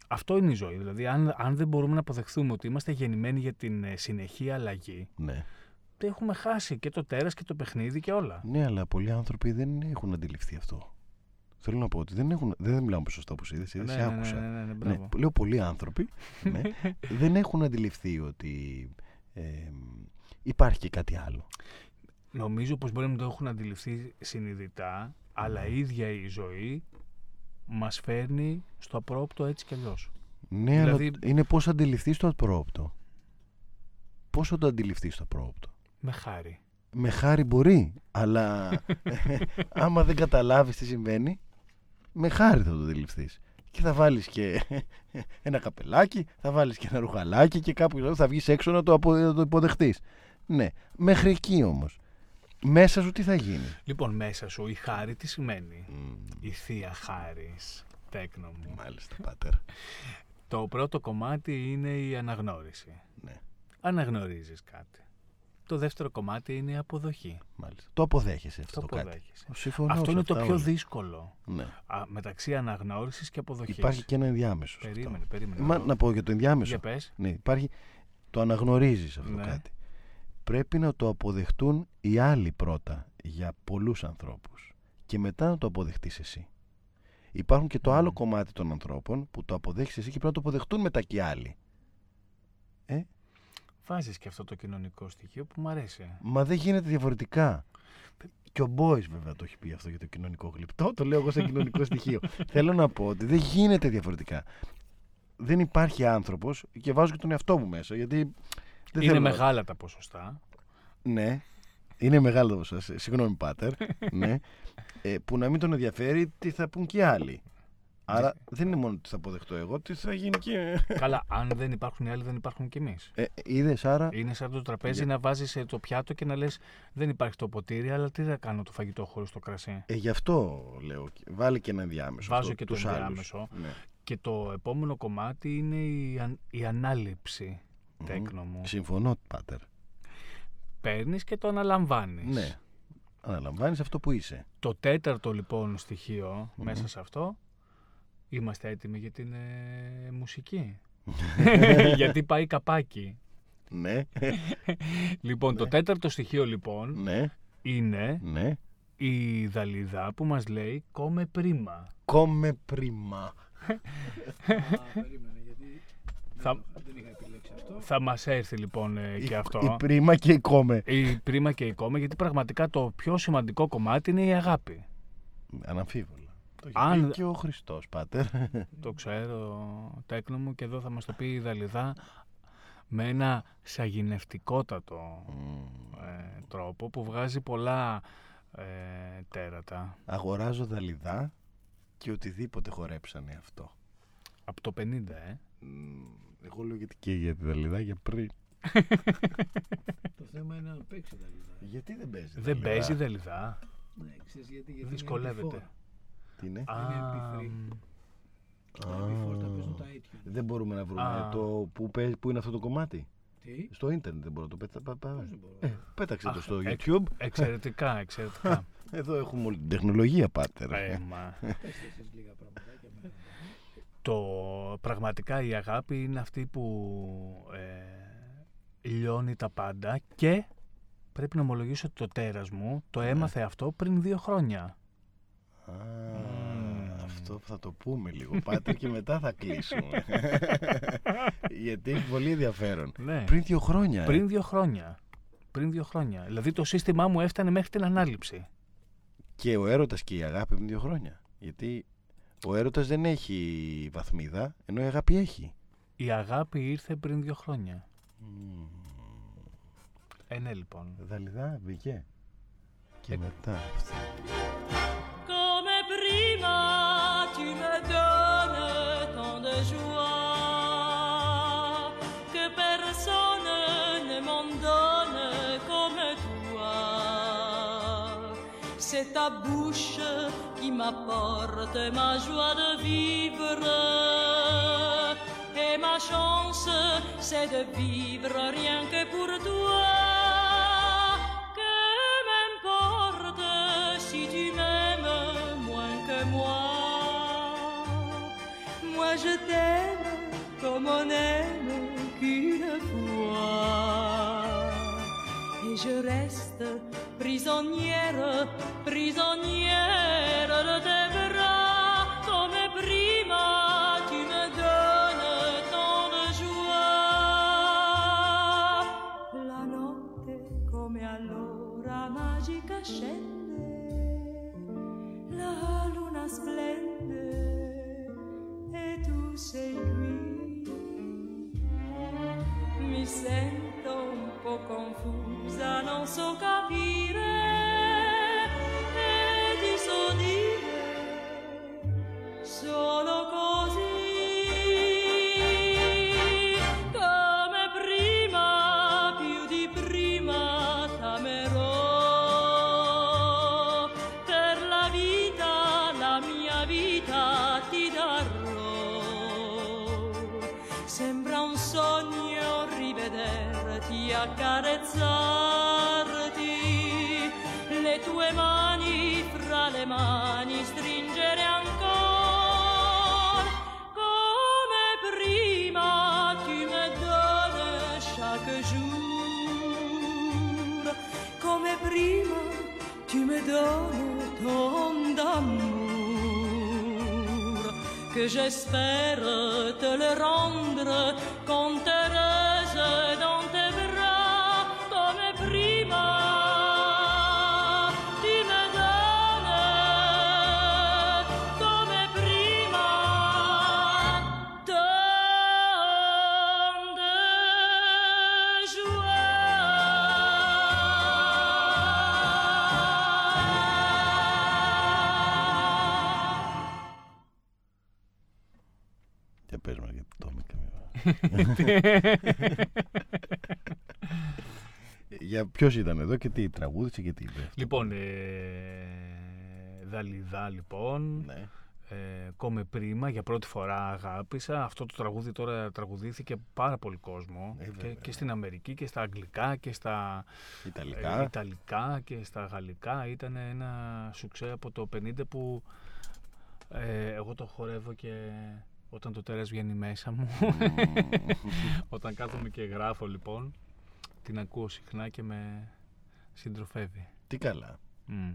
Αυτό είναι η ζωή. Δηλαδή, αν, αν δεν μπορούμε να αποδεχθούμε ότι είμαστε γεννημένοι για την ε, συνεχή αλλαγή, ναι. δεν έχουμε χάσει και το τέρας και το παιχνίδι και όλα. Ναι, αλλά πολλοί άνθρωποι δεν έχουν αντιληφθεί αυτό. Θέλω να πω ότι δεν έχουν. Δεν μιλάω με σωστά όπως είδες, σε ναι, άκουσα. ναι, ναι, ναι, ναι, Ναι, μπράβο. λέω πολλοί άνθρωποι ναι, δεν έχουν αντιληφθεί ότι ε, υπάρχει και κάτι άλλο. Νομίζω πως μπορεί να το έχουν αντιληφθεί συνειδητά, αλλά Ναι. η ίδια η ζωή μας φέρνει στο απρόπτο έτσι κι αλλιώς. Ναι, Δηλαδή- αλλά είναι πώς αντιληφθείς το απρόοπτο. Πώς θα το αντιληφθείς το απρόοπτο. Με χάρη. Με χάρη μπορεί, αλλά άμα δεν καταλάβεις τι συμβαίνει, με χάρη θα το αντιληφθείς. Και θα βάλεις και ένα καπελάκι, θα βάλεις και ένα ρουχαλάκι και κάπου θα βγεις έξω να το, απο, να το υποδεχτείς. Ναι, μέχρι εκεί όμως. Μέσα σου τι θα γίνει; Λοιπόν, μέσα σου η χάρη τι σημαίνει; Η θεία χάρης, τέκνο μου. Μάλιστα, πάτερ. Το πρώτο κομμάτι είναι η αναγνώριση. Ναι, Αναγνωρίζεις κάτι. Το δεύτερο κομμάτι είναι η αποδοχή. μάλιστα. Το αποδέχεσαι αυτό Το το, κάτι. αποδέχεσαι. Συμφωνώ Αυτό σε είναι το αυτά πιο όλα. δύσκολο. Ναι. Α, μεταξύ αναγνώρισης και αποδοχής. Υπάρχει και ένα ενδιάμεσο. σε αυτό. Περίμενε, περίμενε. Μα, να πω για το ενδιάμεσο. Για πες. Ναι, υπάρχει. Το αναγνωρίζεις αυτό Ναι. κάτι. Πρέπει να το αποδεχτούν οι άλλοι πρώτα για πολλούς ανθρώπους και μετά να το αποδεχτείς εσύ. Υπάρχουν και το άλλο Μμμ. κομμάτι των ανθρώπων που το αποδέχεις εσύ και πρέπει να το αποδεχτούν μετά και οι άλλοι. Βάζεις και αυτό το κοινωνικό στοιχείο που μου αρέσει. Μα δεν γίνεται διαφορετικά. Και ο Μπόις βέβαια το έχει πει αυτό για το κοινωνικό γλυπτό. Το λέω εγώ σαν κοινωνικό στοιχείο. Θέλω να πω ότι δεν γίνεται διαφορετικά. Δεν υπάρχει άνθρωπος και βάζω και τον εαυτό μου μέσα γιατί δεν είναι θέλω να- μεγάλα τα ποσοστά. Ναι. Είναι μεγάλο το ποσοστό. Συγγνώμη, Πάτερ. ναι. Ε, που να μην τον ενδιαφέρει τι θα πούν και οι άλλοι. Άρα δεν είναι μόνο τι θα αποδεχτώ εγώ, τι θα γίνει και. Καλά, αν δεν υπάρχουν οι άλλοι, δεν υπάρχουν κι εμείς. Ε, Είδες, άρα. Είναι σαν το τραπέζι Για- να βάζεις ε, το πιάτο και να λες δεν υπάρχει το ποτήρι, αλλά τι θα κάνω το φαγητό χωρίς το κρασί. Ε, γι' αυτό λέω. Βάλει και ένα ενδιάμεσο. Βάζω αυτό, και το τους άλλους. ενδιάμεσο. Ναι. Και το επόμενο κομμάτι είναι η, αν- η ανάληψη, Μμμ. Τέκνο μου. Συμφωνώ, Πάτερ. Παίρνεις και το αναλαμβάνεις. Ναι. Αναλαμβάνεις αυτό που είσαι. Το τέταρτο λοιπόν στοιχείο Μμμ. μέσα σε αυτό, είμαστε έτοιμοι για την ε, μουσική. Γιατί πάει καπάκι. ναι. Λοιπόν, το Ναι. τέταρτο στοιχείο λοιπόν ναι. είναι Ναι. η δαλίδα που μας λέει κόμε πρίμα. Κόμε πρίμα. Περίμενε, γιατί Θα, δεν είχα επιλέξει αυτό. θα μας έρθει λοιπόν ε, Η- και αυτό. Η πρίμα και η κόμε. Η πρίμα και η κόμε, γιατί πραγματικά το πιο σημαντικό κομμάτι είναι η αγάπη. Αναμφίβολα. Το έχει Αν- πει και ο Χριστός, Πάτερ. Το ξέρω, τέκνο μου, και εδώ θα μας το πει η Δαλιδά με ένα σαγηνευτικότατο ε, τρόπο που βγάζει πολλά ε, τέρατα. Αγοράζω δαλιδά και οτιδήποτε χορέψανε αυτό. Από το 50, ε. Μμμ, Εγώ λέω γιατί και για τη δαλιδά για πριν. Το θέμα είναι να παίξει τα λίδα. Γιατί δεν παίζει. Δεν δαλιδά; παίζει Δαλιδά. Ναι, ξέρεις γιατί, γιατί Δυσκολεύεται. Είναι MP4. Τι είναι; Α, MP3. Τα MP4 τα παίζουν τα iTunes. Δεν μπορούμε να βρούμε Α. το που, παίζει- που είναι αυτό το κομμάτι. Τι, Στο ίντερνετ δεν μπορώ να το πέτα, πα- πα- πώς δεν μπορώ; Ε, πέταξε το Αχ, στο εκ- YouTube. εξαιρετικά, εξαιρετικά. Εδώ έχουμε όλη την τεχνολογία, Πάτερ. ε, μα. Πέστε εσείς λίγα πραγματάκια. μένα. Το πραγματικά η αγάπη είναι αυτή που ε, λιώνει τα πάντα και πρέπει να ομολογήσω ότι το τέρας μου το Ναι. έμαθε αυτό πριν δύο χρόνια. Α, Μμμ. Αυτό θα το πούμε λίγο, Πάτερ, και μετά θα κλείσουμε. Γιατί έχει πολύ ενδιαφέρον. Ναι. Πριν δύο χρόνια. ε. Πριν δύο χρόνια. Πριν δύο χρόνια. Δηλαδή το σύστημά μου έφτανε μέχρι την ανάληψη. Και ο έρωτας και η αγάπη πριν δύο χρόνια. Γιατί ο έρωτας δεν έχει βαθμίδα, ενώ η αγάπη έχει. Η αγάπη ήρθε πριν δύο χρόνια. Ε, ναι, λοιπόν. Δαλιδά μπήκε. Και Ε. μετά αυτή. Comme prima, tu me donnes tant de joie C'est ta bouche qui m'apporte ma joie de vivre. Et ma chance, c'est de vivre rien que pour toi. Que m'importe si tu m'aimes moins que moi? Moi je t'aime comme on aime je reste prisonnière, prisonnière de tes come prima tu me donnes tant de joie. La notte come allora magica scende, la luna splende e tu sei qui. Mi sento troppo confusa, non so capire. Donnes ton d'amour que j'espère te le rendre quand Για ποιος ήταν εδώ και τι τραγούδισε και τι είπε. Λοιπόν, ε, Δαλιδά λοιπόν, Ναι. ε, Κόμε Πρίμα, για πρώτη φορά αγάπησα. Αυτό το τραγούδι τώρα τραγουδήθηκε πάρα πολύ κόσμο Ε, και, βέβαια. και στην Αμερική και στα Αγγλικά και στα Ιταλικά. ε, Ιταλικά και στα Γαλλικά. Ήταν ένα σουξέ από το 50 που ε, εγώ το χορεύω και όταν το τέρας βγαίνει μέσα μου. όταν κάθομαι και γράφω λοιπόν, την ακούω συχνά και με συντροφεύει. Τι καλά. Μμ.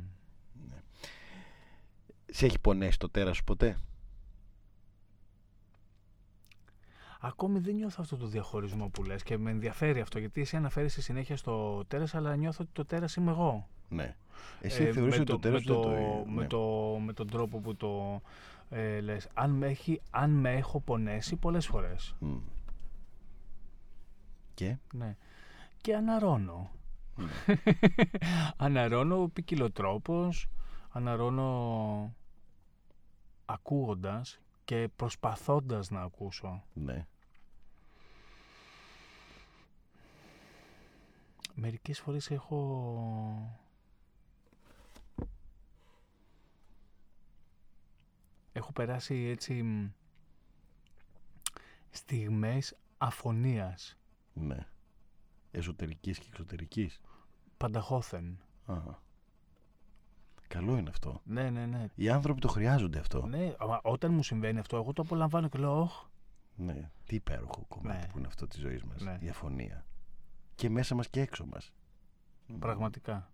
Σε έχει πονέσει το τέρας σου ποτέ; Ακόμη δεν νιώθω αυτό το διαχωρισμό που λες και με ενδιαφέρει αυτό γιατί εσύ αναφέρεσαι συνέχεια στο τέρας αλλά νιώθω ότι το τέρας είμαι εγώ. Ναι. Εσύ Ε, θεωρείς με ότι το τέρας με δεν το, το... με, ναι. το, με τον τρόπο που το ε, λες. Αν με, έχει, αν με έχω πονέσει πολλές φορές. Μμ. Και; Ναι. Και αναρώνω. αναρώνω ποικιλοτρόπως, αναρώνω ακούγοντας και προσπαθώντας να ακούσω. Ναι. Μερικές φορές έχω... Έχω περάσει έτσι μ, στιγμές αφωνίας, Ναι. Εσωτερικής και εξωτερικής. πανταχώθεν. Αχα. Καλό είναι αυτό. Ναι, ναι, ναι. Οι άνθρωποι το χρειάζονται αυτό. Ναι, αλλά όταν μου συμβαίνει αυτό, εγώ το απολαμβάνω και λέω, «Ωχ, Ναι. Τι υπέροχο κομμάτι Ναι. που είναι αυτό της ζωής μας. Ναι. Η αφωνία. Και μέσα μας και έξω μας. πραγματικά.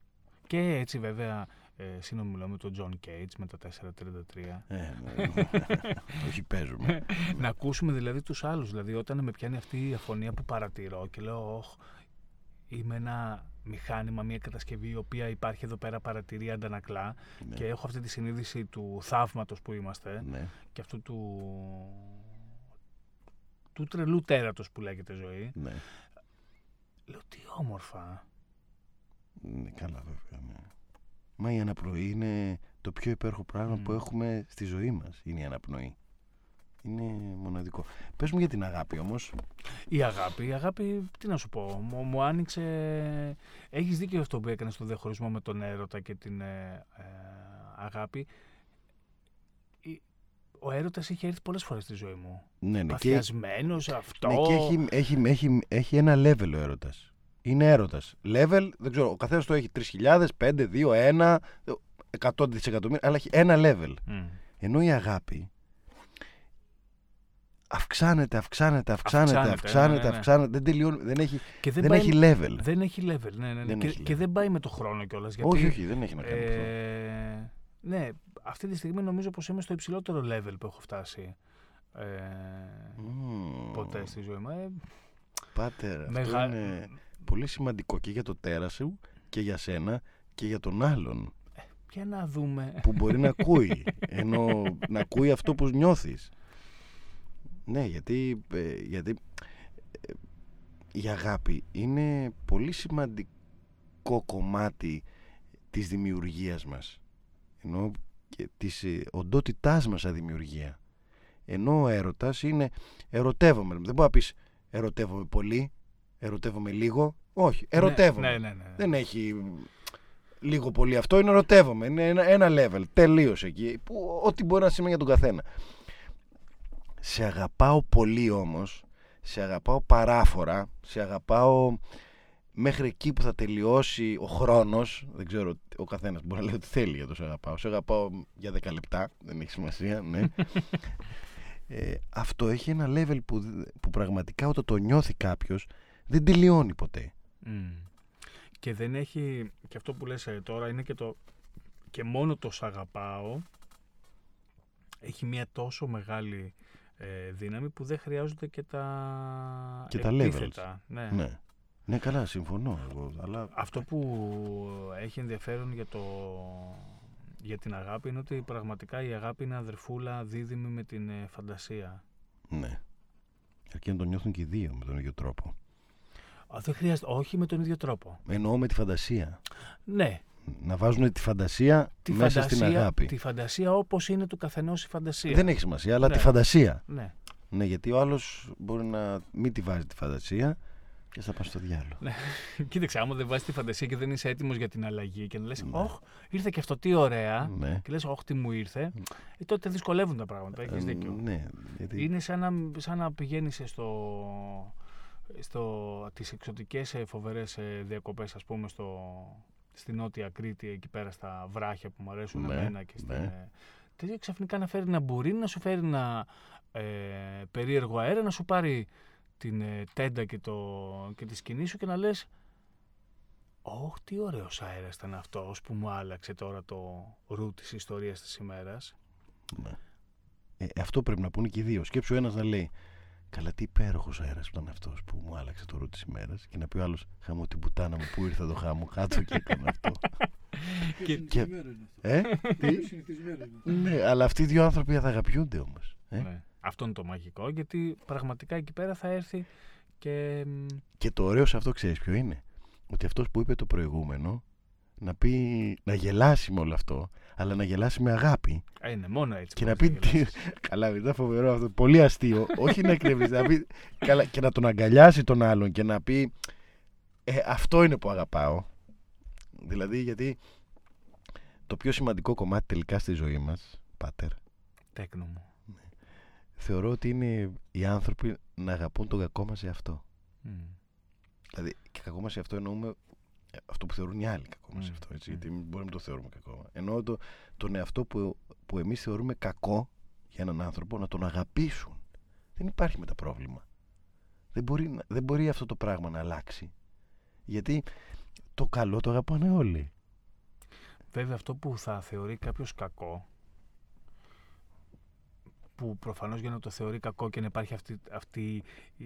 Και έτσι βέβαια ε, συνομιλώ με τον John Cage με τα 433. Ε, ναι. Όχι παίζουμε. να ακούσουμε δηλαδή τους άλλους. Δηλαδή όταν με πιάνει αυτή η αφωνία που παρατηρώ και λέω «Ωχ, είμαι ένα μηχάνημα, μια κατασκευή η οποία υπάρχει εδώ πέρα παρατηρεί, αντανακλά Ναι. και έχω αυτή τη συνείδηση του θαύματος που είμαστε ναι. και αυτού του, του τρελού τέρατος που λέγεται ζωή. Ναι. Λέω τι όμορφα. Ναι, καλά βέβαια. Ναι. Μα η αναπνοή είναι το πιο υπέροχο πράγμα Μμ. που έχουμε στη ζωή μας. Είναι η αναπνοή. Είναι μοναδικό. Πες μου για την αγάπη όμως. Η αγάπη, η αγάπη, τι να σου πω, μου, μου άνοιξε... Έχεις δίκιο αυτό που έκανες στο διαχωρισμό με τον έρωτα και την ε, ε, αγάπη. Η- Ο έρωτας έχει έρθει πολλές φορές στη ζωή μου. Ναι, ναι. Και, Παθιασμένος, αυτό... ναι, και έχει, έχει, έχει, έχει ένα level ο έρωτας. Είναι έρωτας. Level, δεν ξέρω, ο καθένας το έχει 3.000, 5, 2, 1, 100 δισεκατομμύρια, αλλά έχει ένα level. Μμ. Ενώ η αγάπη αυξάνεται, αυξάνεται, αυξάνεται, Αυξάνεται, αυξάνεται, ναι, ναι, ναι. αυξάνεται, δεν τελειώνει, δεν έχει, Και δεν, πάει- έχει level. Δεν έχει level, ναι, ναι, ναι. Δεν και, έχει και level. δεν πάει με το χρόνο κιόλας. Γιατί, Όχι, όχι, δεν έχει να κάνει με αυτό. ε, ναι, αυτή τη στιγμή νομίζω πως είμαι στο υψηλότερο level που έχω φτάσει ε, Μμμ. ποτέ στη ζωή μου. Ε, Πάτερ, αυτό Μεγα- είναι πολύ σημαντικό και για το τέρα σου και για σένα και για τον άλλον Για να δούμε. που μπορεί να ακούει ενώ να ακούει αυτό που νιώθεις ναι γιατί, ε, γιατί ε, η αγάπη είναι πολύ σημαντικό κομμάτι της δημιουργίας μας ενώ και της ε, οντότητάς μας σαν δημιουργία. Ενώ ο έρωτας είναι ερωτεύομαι. Δεν μπορεί να πεις ερωτεύομαι πολύ, ερωτεύομαι λίγο. Όχι, ερωτεύομαι. Ναι, ναι, ναι, ναι. Δεν έχει λίγο πολύ αυτό, είναι ερωτεύομαι. Είναι ένα, ένα level, τελείως εκεί. Που, ό,τι μπορεί να σημαίνει για τον καθένα. Σε αγαπάω πολύ όμως, σε αγαπάω παράφορα, σε αγαπάω μέχρι εκεί που θα τελειώσει ο χρόνος, δεν ξέρω, ο καθένας μπορεί να λέει ότι θέλει για το σε αγαπάω. Σε αγαπάω για 10 λεπτά, δεν έχει σημασία, ναι. ε, αυτό έχει ένα level που, που πραγματικά όταν το νιώθει κάποιος δεν τελειώνει ποτέ. Μμ. Και δεν έχει, και αυτό που λες ε, τώρα είναι και το, και μόνο το σ' αγαπάω έχει μια τόσο μεγάλη ε, δύναμη που δεν χρειάζονται και τα Και τα επίθετα. Ναι. Ναι. Ναι, καλά, συμφωνώ εγώ. Αλλά Αυτό που έχει ενδιαφέρον για, το, για την αγάπη είναι ότι πραγματικά η αγάπη είναι αδερφούλα δίδυμη με την ε, φαντασία. ναι. Αρκεί να το νιώθουν και οι δύο με τον ίδιο τρόπο. Α, δεν χρειάζεται, όχι με τον ίδιο τρόπο. Εννοώ με τη φαντασία. Ναι, Να βάζουν τη φαντασία τη μέσα φαντασία, στην αγάπη. Τη φαντασία όπως είναι του καθενός η φαντασία. Δεν έχει σημασία, αλλά Ναι. τη φαντασία. Ναι. Ναι, γιατί ο άλλος μπορεί να μην τη βάζει τη φαντασία και θα πάει στο διάλογο. Ναι. Κοίταξε, άμα δεν βάζεις τη φαντασία και δεν είσαι έτοιμος για την αλλαγή και να λες: Ναι. Ωχ, ήρθε και αυτό, τι ωραία. Ναι. Και λες: Ωχ, τι μου ήρθε. Ε, τότε δυσκολεύουν τα πράγματα. Έχεις Ε, δίκιο. Ναι, γιατί Είναι σαν να, σαν να πηγαίνεις στο, στο, τις εξωτικές ε, φοβερές ε, διακοπές ας πούμε στο, στη Νότια Κρήτη εκεί πέρα στα βράχια που μου αρέσουν Ναι, εμένα και στην, ναι. ε, τέτοιο ξαφνικά να φέρει ένα μπουρίνι, να σου φέρει ένα ε, περίεργο αέρα, να σου πάρει την ε, τέντα και, το, και τη σκηνή σου και να λες «Ωχ, τι ωραίος αέρας ήταν αυτός που μου άλλαξε τώρα το ρου της ιστορίας της ημέρας». Ναι. Ε, αυτό πρέπει να πούνε και οι δύο. Σκέψου ένας να λέει Καλά, τι υπέροχος αέρας που ήταν αυτός που μου άλλαξε το ρου της ημέρας. Και να πει ο άλλος Χαμώ την πουτάνα μου, πού ήρθε το χάμο, κάτω και έκανε αυτό. Και- και- Συνηθισμένο είναι αυτό. ε, Πολύ τι. συνηθισμένο είναι. ναι, αλλά αυτοί οι δύο άνθρωποι θα αγαπιούνται όμως. Ε; Ναι. Αυτό είναι το μαγικό, γιατί πραγματικά εκεί πέρα θα έρθει και. μ, Και το ωραίο σε αυτό ξέρεις ποιο είναι; Ότι αυτός που είπε το προηγούμενο να πει να γελάσει με όλο αυτό, αλλά να γελάσει με αγάπη. ε, είναι μόνο έτσι. Και να μπορείς πει. τι- γελάσεις. Καλά, ήταν φοβερό αυτό. Πολύ αστείο. Όχι να εκνευρίσει. να πει... Καλά, και να τον αγκαλιάσει τον άλλον και να πει. Ε, αυτό είναι που αγαπάω. Δηλαδή, γιατί το πιο σημαντικό κομμάτι τελικά στη ζωή μας, Πάτερ, Τέκνο μου. θεωρώ ότι είναι οι άνθρωποι να αγαπούν τον κακό μας εαυτό. Μ. Δηλαδή, και κακό μας εαυτό εννοούμε ε, αυτό που θεωρούν οι άλλοι κακό μας Μμ, εαυτό. Έτσι, μμ. Γιατί μπορεί να μην το θεωρούμε κακό. Εννοώ το, τον εαυτό που, που εμείς θεωρούμε κακό για έναν άνθρωπο να τον αγαπήσουν. Δεν υπάρχει μετά πρόβλημα. Δεν μπορεί, να- δεν μπορεί αυτό το πράγμα να αλλάξει. Γιατί το καλό το αγαπάνε όλοι. Βέβαια, αυτό που θα θεωρεί κάποιος κακό, που προφανώς για να το θεωρεί κακό και να υπάρχει αυτή, αυτή η,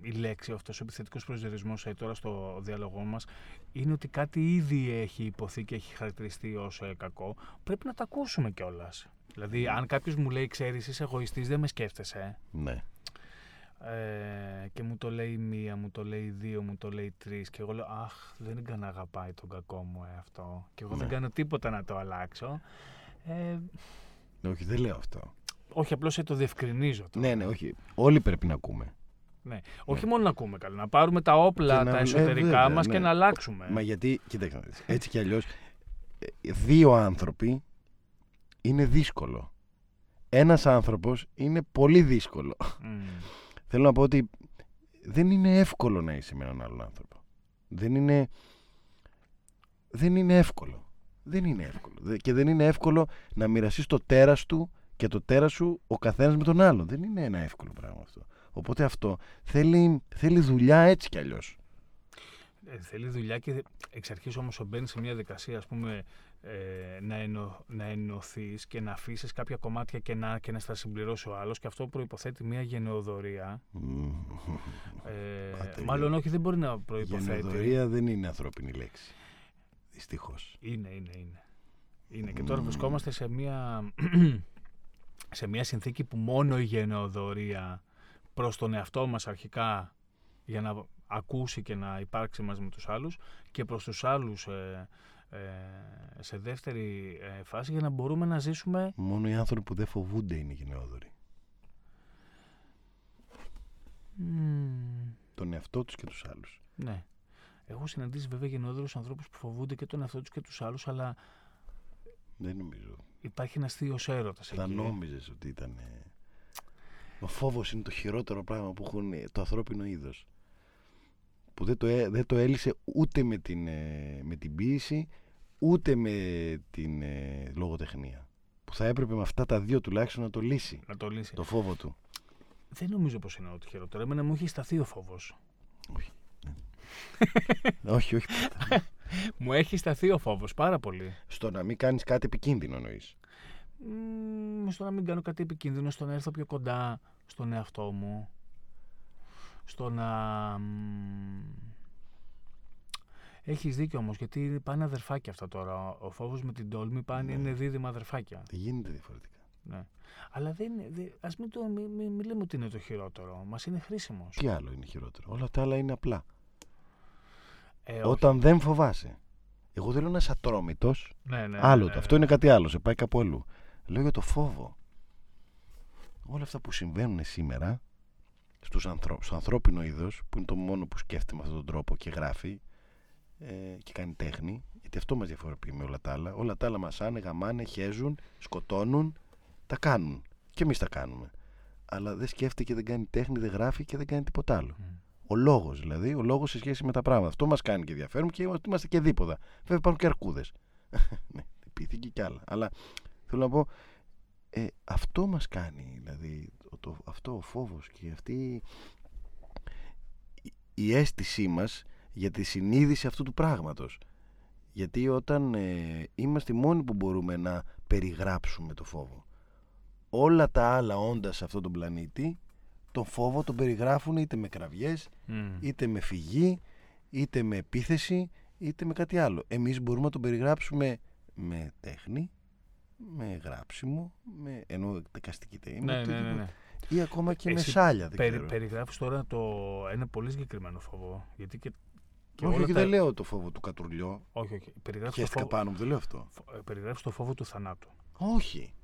η λέξη, αυτός ο επιθετικός προσδιορισμός ε, τώρα στο διάλογό μας, είναι ότι κάτι ήδη έχει υποθεί και έχει χαρακτηριστεί ως ε, κακό, πρέπει να το ακούσουμε κιόλας. Δηλαδή, αν κάποιος μου λέει, ξέρεις, είσαι εγωιστής, δεν με σκέφτεσαι, Ναι. ε, και μου το λέει μία, μου το λέει δύο, μου το λέει τρεις και εγώ λέω αχ δεν κάνω αγαπάει τον κακό μου ε, αυτό και εγώ δεν Ναι. κάνω τίποτα να το αλλάξω ε, Όχι, δεν λέω αυτό. Όχι απλώς ε, το διευκρινίζω τώρα. Ναι, ναι, όχι. Όλοι πρέπει να ακούμε. Ναι. όχι μόνο να ακούμε καλά να πάρουμε τα όπλα Και να- τα ε, εσωτερικά βέβαια, μας ναι. και να αλλάξουμε Μα γιατί, κοίταξε να δεις, έτσι κι αλλιώς, ε, δύο άνθρωποι είναι δύσκολο. Ένας άνθρωπος είναι πολύ δύσκολο. Μμ. Θέλω να πω ότι δεν είναι εύκολο να είσαι με έναν άλλον άνθρωπο. Δεν είναι, δεν είναι εύκολο. Δεν είναι εύκολο. Δε- Και δεν είναι εύκολο να μοιραστείς το τέρας του και το τέρας σου ο καθένας με τον άλλον. Δεν είναι ένα εύκολο πράγμα αυτό. Οπότε αυτό θέλει, θέλει δουλειά έτσι κι αλλιώς. Ε, θέλει δουλειά και εξ αρχής όμως μπαίνει σε μια δικασία ας πούμε ε, να, ενω, να ενωθείς και να αφήσεις κάποια κομμάτια κενά και να στα συμπληρώσει ο άλλος και αυτό προϋποθέτει μια γενεοδορία Μμμ. Ε, Πάτε, μάλλον γε- όχι, δεν μπορεί να προϋποθέτει. Γενοδορία δεν είναι ανθρώπινη λέξη. Δυστυχώς. Είναι, είναι, είναι. Είναι. Και τώρα βρισκόμαστε σε μια, σε μια συνθήκη που μόνο η γενεοδορία προς τον εαυτό μας αρχικά για να ακούσει και να υπάρξει μαζί με τους άλλους και προς τους άλλους ε, ε, σε δεύτερη ε, φάση για να μπορούμε να ζήσουμε Μόνο οι άνθρωποι που δεν φοβούνται είναι γενναιόδοροι. Μμμ, Τον εαυτό τους και τους άλλους. ναι. Έχω συναντήσει βέβαια γενναιόδορους ανθρώπους που φοβούνται και τον εαυτό τους και τους άλλους αλλά Δεν νομίζω. υπάρχει ένας αστείος έρωτας Θα εκεί. νόμιζες ότι ήταν... ε, Ο φόβος είναι το χειρότερο πράγμα που έχουν ε, το ανθρώπινο είδος. Που δεν το, έ- δεν το έλυσε ούτε με την, ε, με την ποίηση, ούτε με την ε, λογοτεχνία. Που θα έπρεπε με αυτά τα δύο τουλάχιστον να το λύσει. Να το λύσει. Το φόβο του. Δεν νομίζω πως είναι ό,τι χειρότερο. Εμένα μου έχει σταθεί ο φόβος. Όχι. ναι. όχι, όχι. ποτέ. Μου έχει σταθεί ο φόβος πάρα πολύ. Στο να μην κάνεις κάτι επικίνδυνο εννοείς. Μμμ, στο να μην κάνω κάτι επικίνδυνο, στο να έρθω πιο κοντά στον εαυτό μου, στο να... μ, Έχεις δίκιο όμως, γιατί πάνε αδερφάκια αυτά τώρα. Ο φόβος με την τόλμη πάνε, Ναι. είναι δίδυμα αδερφάκια. Δεν γίνεται διαφορετικά. Ναι. Αλλά δεν, είναι- δεν, ας μην, το, μην, μην, μην λέμε ότι είναι το χειρότερο. Μας είναι χρήσιμος. Τι άλλο είναι χειρότερο; Όλα τα άλλα είναι απλά. Ε, όχι. Όταν δεν φοβάσαι. Εγώ δεν λέω να είσαι ατρόμητος. Ναι, ναι, ναι, άλλο ναι, το. ναι. Αυτό είναι κάτι άλλο. Σε πάει κάπου αλλού. Λέω για το φόβο. Όλα αυτά που συμβαίνουν σήμερα στους ανθρω... στο ανθρώπινο είδος που είναι το μόνο που σκέφτεται με αυτόν τον τρόπο και γράφει ε, και κάνει τέχνη γιατί αυτό μας διαφοροποιεί με όλα τα άλλα όλα τα άλλα μας άνε, γαμάνε, χέζουν σκοτώνουν, τα κάνουν και εμείς τα κάνουμε αλλά δεν σκέφτεται και δεν κάνει τέχνη, δεν γράφει και δεν κάνει τίποτα άλλο Μμ. Ο λόγος δηλαδή, ο λόγος σε σχέση με τα πράγματα. Αυτό μας κάνει και ενδιαφέρον και είμαστε, είμαστε και δίποδα. Βέβαια υπάρχουν και αρκούδες. ναι, πήθηκε κι άλλα. Αλλά θέλω να πω, ε, αυτό μας κάνει, δηλαδή, το, το- αυτό ο φόβος και αυτή η, η αίσθησή μας για τη συνείδηση αυτού του πράγματος. Γιατί όταν ε, είμαστε οι μόνοι που μπορούμε να περιγράψουμε το φόβο. Όλα τα άλλα όντα σε αυτόν τον πλανήτη τον φόβο τον περιγράφουν είτε με κραυγές, Μμ. είτε με φυγή, είτε με επίθεση, είτε με κάτι άλλο. Εμείς μπορούμε να τον περιγράψουμε με τέχνη, με γράψιμο, με, ενώ δικαστική τέχνη, Ναι, ναι, ναι, οτιδήποτε. ναι. ή ακόμα και με Εσύ σάλια. Δεν Περι, ξέρω. περιγράφεις τώρα το, ένα πολύ συγκεκριμένο φόβο. Γιατί και, και όχι, όλα όχι, τα- δεν λέω το φόβο του κατουρλιό. Όχι, όχι. Περιγράφεις το, Χαίστηκα φόβο, πάνω μου, δεν λέω αυτό. φο- ε, περιγράφεις το φόβο του θανάτου. Όχι.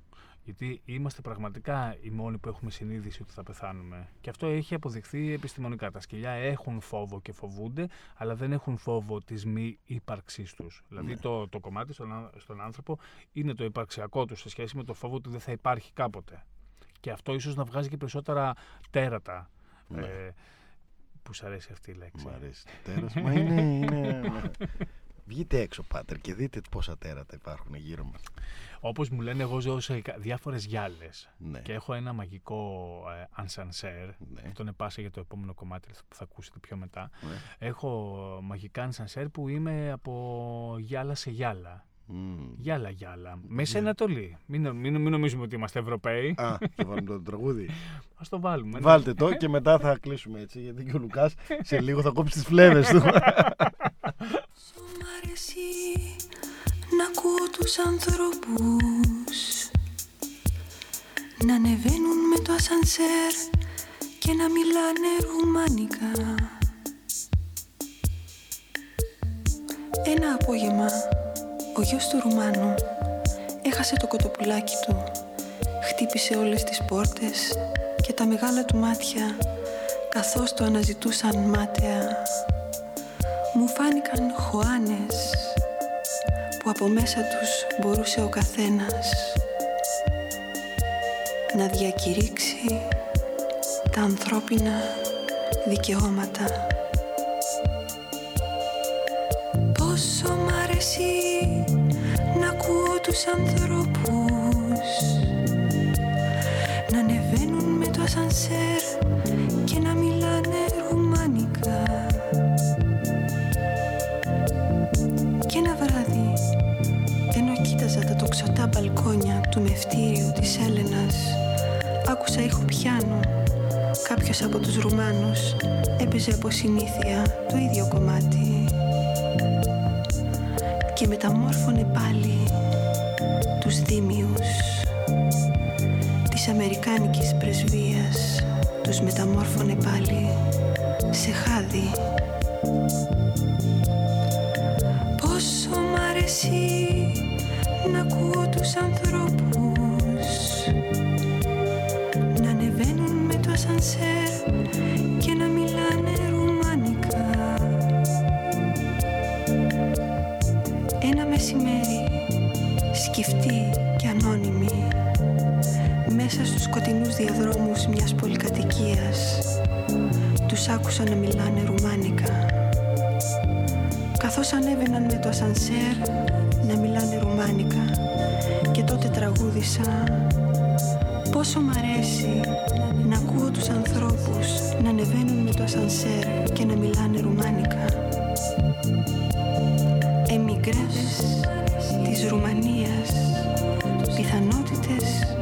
Γιατί είμαστε πραγματικά οι μόνοι που έχουμε συνείδηση ότι θα πεθάνουμε. Και αυτό έχει αποδειχθεί επιστημονικά. Τα σκυλιά έχουν φόβο και φοβούνται, αλλά δεν έχουν φόβο της μη ύπαρξής τους. Δηλαδή Ναι. το, το κομμάτι στον, ά- στον άνθρωπο είναι το υπαρξιακό του σε σχέση με το φόβο ότι δεν θα υπάρχει κάποτε. Και αυτό ίσως να βγάζει και περισσότερα τέρατα. Ναι. Ε, που σ' αρέσει αυτή η λέξη. Μ' αρέσει το τέρας. Μα είναι... είναι... Βγείτε έξω, Πάτερ, και δείτε πόσα τέρατα υπάρχουν γύρω μας. Όπως μου λένε, εγώ ζω σε κα- διάφορες γυάλες. Ναι. Και έχω ένα μαγικό ε, ανσανσέρ. Ναι. Αυτό είναι πάσα για το επόμενο κομμάτι που θα ακούσετε πιο μετά. Ναι. Έχω μαγικά ανσανσέρ που είμαι από γυάλα σε γυάλα. Μμμ. Γυάλα γυάλα. Μέση Ανατολή. Μην, νο- μην, μην νομίζουμε ότι είμαστε Ευρωπαίοι. Α, θα βάλουμε το τραγούδι. Ας το βάλουμε. ναι. Βάλτε το και μετά θα κλείσουμε έτσι. Γιατί και ο Λουκάς σε λίγο θα κόψει τις φλέβες του. Μ' αρέσει να ακούω τους ανθρώπους να ανεβαίνουν με το ασανσέρ και να μιλάνε ρουμάνικα. Ένα απόγευμα ο γιος του Ρουμάνου έχασε το κοτοπουλάκι του, χτύπησε όλες τις πόρτες και τα μεγάλα του μάτια καθώς το αναζητούσαν μάταια μου φάνηκαν χωάνες που από μέσα τους μπορούσε ο καθένας να διακηρύξει τα ανθρώπινα δικαιώματα. Πόσο μ' αρέσει να ακούω τους ανθρώπους να ανεβαίνουν με το ασανσέρ μπαλκόνια του μευτήριου της Έλενας, άκουσα ήχο πιάνο. Κάποιος από τους Ρουμάνους έπαιζε από συνήθεια το ίδιο κομμάτι. Και μεταμόρφωνε πάλι τους δίμιους της Αμερικάνικης πρεσβείας. Τους μεταμόρφωνε πάλι σε χάδι. Πόσο μ' αρέσει να ακούω τους ανθρώπους πολυκατοικίας τους άκουσα να μιλάνε ρουμάνικα. Καθώς ανέβαιναν με το ασανσέρ να μιλάνε ρουμάνικα και τότε τραγούδισα πόσο μ' αρέσει να ακούω τους ανθρώπους να ανεβαίνουν με το ασανσέρ και να μιλάνε ρουμάνικα Εμικρές της Ρουμανίας πιθανότητες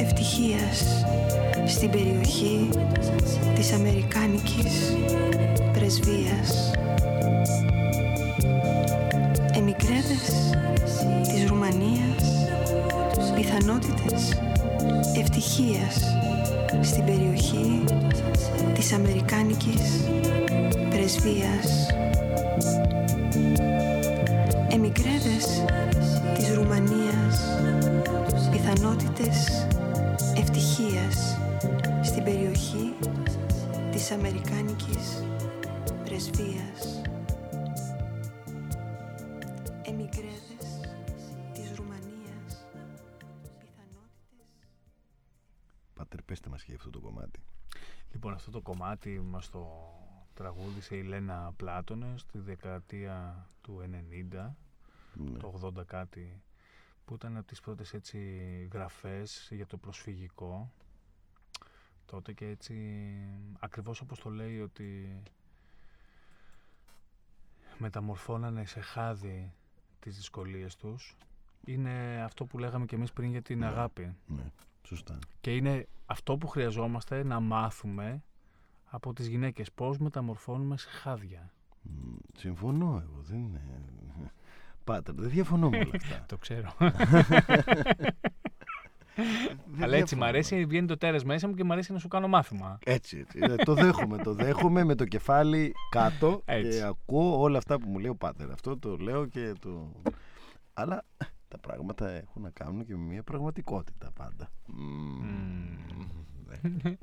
ευτυχίας στην περιοχή της Αμερικάνικης πρεσβείας. Εμικρέδες της Ρουμανίας πιθανότητες ευτυχίας στην περιοχή της Αμερικάνικης πρεσβείας. Εμικρέδες της Αμερικάνικης πρεσβείας. Εμικρέδες της Ρουμανίας πιθανότητες Πάτερ, πέστε μας και για αυτό το κομμάτι. Λοιπόν, αυτό το κομμάτι μας το τραγούδισε η Λένα Πλάτωνε στη δεκαετία του 90, Ναι. το 80 κάτι, που ήταν από τις πρώτες έτσι γραφές για το προσφυγικό. Τότε και έτσι, ακριβώς όπως το λέει ότι μεταμορφώνανε σε χάδι τις δυσκολίες τους, είναι αυτό που λέγαμε και εμείς πριν για την Ναι. αγάπη. ναι, σωστά. Και είναι αυτό που χρειαζόμαστε να μάθουμε από τις γυναίκες. Πώς μεταμορφώνουμε σε χάδια. Μ, Συμφωνώ εγώ, δεν είναι... Πάτερ, δεν διαφωνώ με όλα αυτά. Το ξέρω. Δεν Αλλά έτσι μ' διαφωνώ. αρέσει, βγαίνει το τέρας μέσα μου και μ' αρέσει να σου κάνω μάθημα. Έτσι, έτσι. Ε, το δέχομαι, το δέχομαι με το κεφάλι κάτω Έτσι. και ακούω όλα αυτά που μου λέει ο Πάτερ. Αυτό το λέω και το... Αλλά τα πράγματα έχουν να κάνουν και με μια πραγματικότητα πάντα. Μμμ, ναι.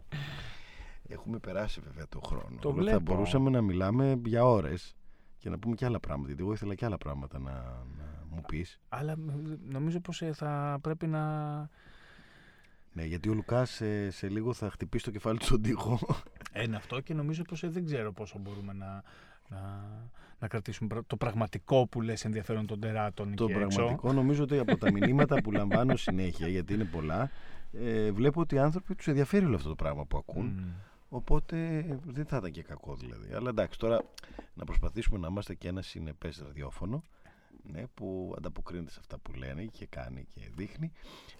Έχουμε περάσει βέβαια το χρόνο. Το Αλλά Θα βλέπω. μπορούσαμε να μιλάμε για ώρες και να πούμε και άλλα πράγματα. Γιατί εγώ ήθελα και άλλα πράγματα να, να μου πεις. Αλλά μ, νομίζω πως ε, θα πρέπει να... Ναι, γιατί ο Λουκάς σε, σε λίγο θα χτυπήσει το κεφάλι του στον τοίχο. Ένα αυτό και νομίζω πως ε, δεν ξέρω πόσο μπορούμε να, να, να κρατήσουμε πρα- το πραγματικό που λες ενδιαφέρον των τεράτων Το εκεί έξω. πραγματικό νομίζω ότι από τα μηνύματα που λαμβάνω συνέχεια, γιατί είναι πολλά, ε, βλέπω ότι οι άνθρωποι τους ενδιαφέρει όλο αυτό το πράγμα που ακούν. Μμ. Οπότε δεν θα ήταν και κακό δηλαδή. Αλλά εντάξει, τώρα να προσπαθήσουμε να είμαστε και ένα συνεπές ραδιόφωνο ναι, που ανταποκρίνεται σε αυτά που λένε και κάνει και δείχνει.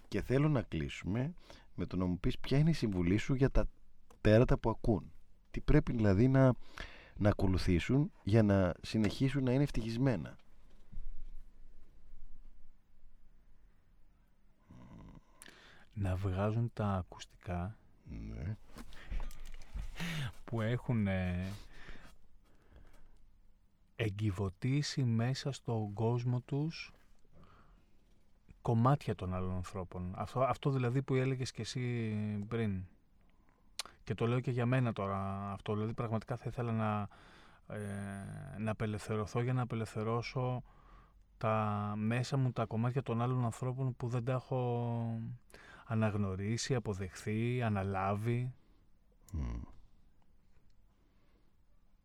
Και θέλω να κλείσουμε με το να μου πεις ποια είναι η συμβουλή σου για τα τέρατα που ακούν. Τι πρέπει δηλαδή να, να ακολουθήσουν για να συνεχίσουν να είναι ευτυχισμένα. Να βγάζουν τα ακουστικά Ναι. που έχουν ε, εγκυβωτήσει μέσα στον κόσμο τους κομμάτια των άλλων ανθρώπων. Αυτό, αυτό δηλαδή που έλεγες και εσύ πριν. Και το λέω και για μένα τώρα αυτό. Δηλαδή πραγματικά θα ήθελα να, ε, να απελευθερωθώ για να απελευθερώσω τα μέσα μου τα κομμάτια των άλλων ανθρώπων που δεν τα έχω αναγνωρίσει, αποδεχθεί, αναλάβει. Μμ.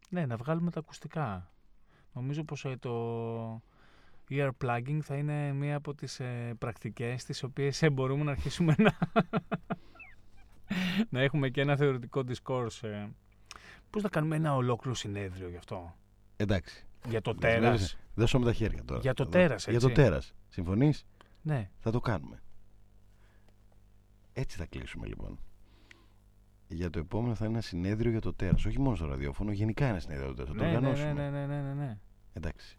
Ναι, να βγάλουμε τα ακουστικά. Νομίζω πως ε, το ear plugging θα είναι μία από τις ε, πρακτικές τις οποίες ε, μπορούμε να αρχίσουμε να, να έχουμε και ένα θεωρητικό discourse. Ε. Πώς να κάνουμε ένα ολόκληρο συνέδριο γι' αυτό; Εντάξει. Για το Δηλαδή, τέρας. Δώσω με τα χέρια τώρα. Για το Θα τέρας, Για το έτσι. τέρας. Συμφωνείς; Ναι. Θα το κάνουμε. Έτσι θα κλείσουμε λοιπόν. Για το επόμενο θα είναι ένα συνέδριο για το τέρας. Όχι μόνο στο ραδιόφωνο, γενικά ένα συνέδριο για το τέρας. Θα το Ναι, ναι, οργανώσουμε. ναι, ναι, ναι, ναι, ναι. Εντάξει.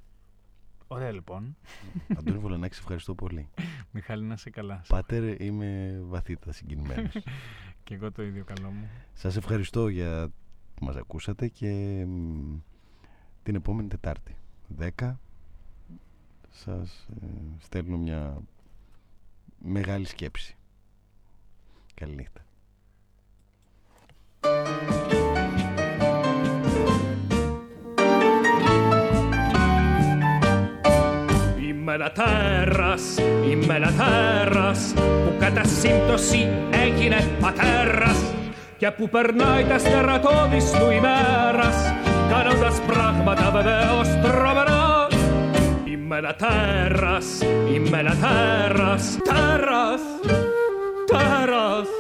Ωραία λοιπόν. Αντώνη Βολανάκη, σε ευχαριστώ πολύ. Μιχάλη να σε καλά. Πάτερ, είμαι βαθύτατα συγκινημένος. Και εγώ το ίδιο καλό μου. Σας ευχαριστώ για που μας ακούσατε και μ, την επόμενη Τετάρτη 10 σας ε, στέλνω μια μεγάλη σκέψη. Καληνύχτα. Είμαι ένα τέρας, είμαι ένα τέρας που κατά σύμπτωση έγινε πατέρας. Και που περνάει τα στερατώδης του ημέρας κάνοντας πράγματα βεβαίως τρομερά. Είμαι ένα τέρας, είμαι ένα τέρας, τέρας, τέρας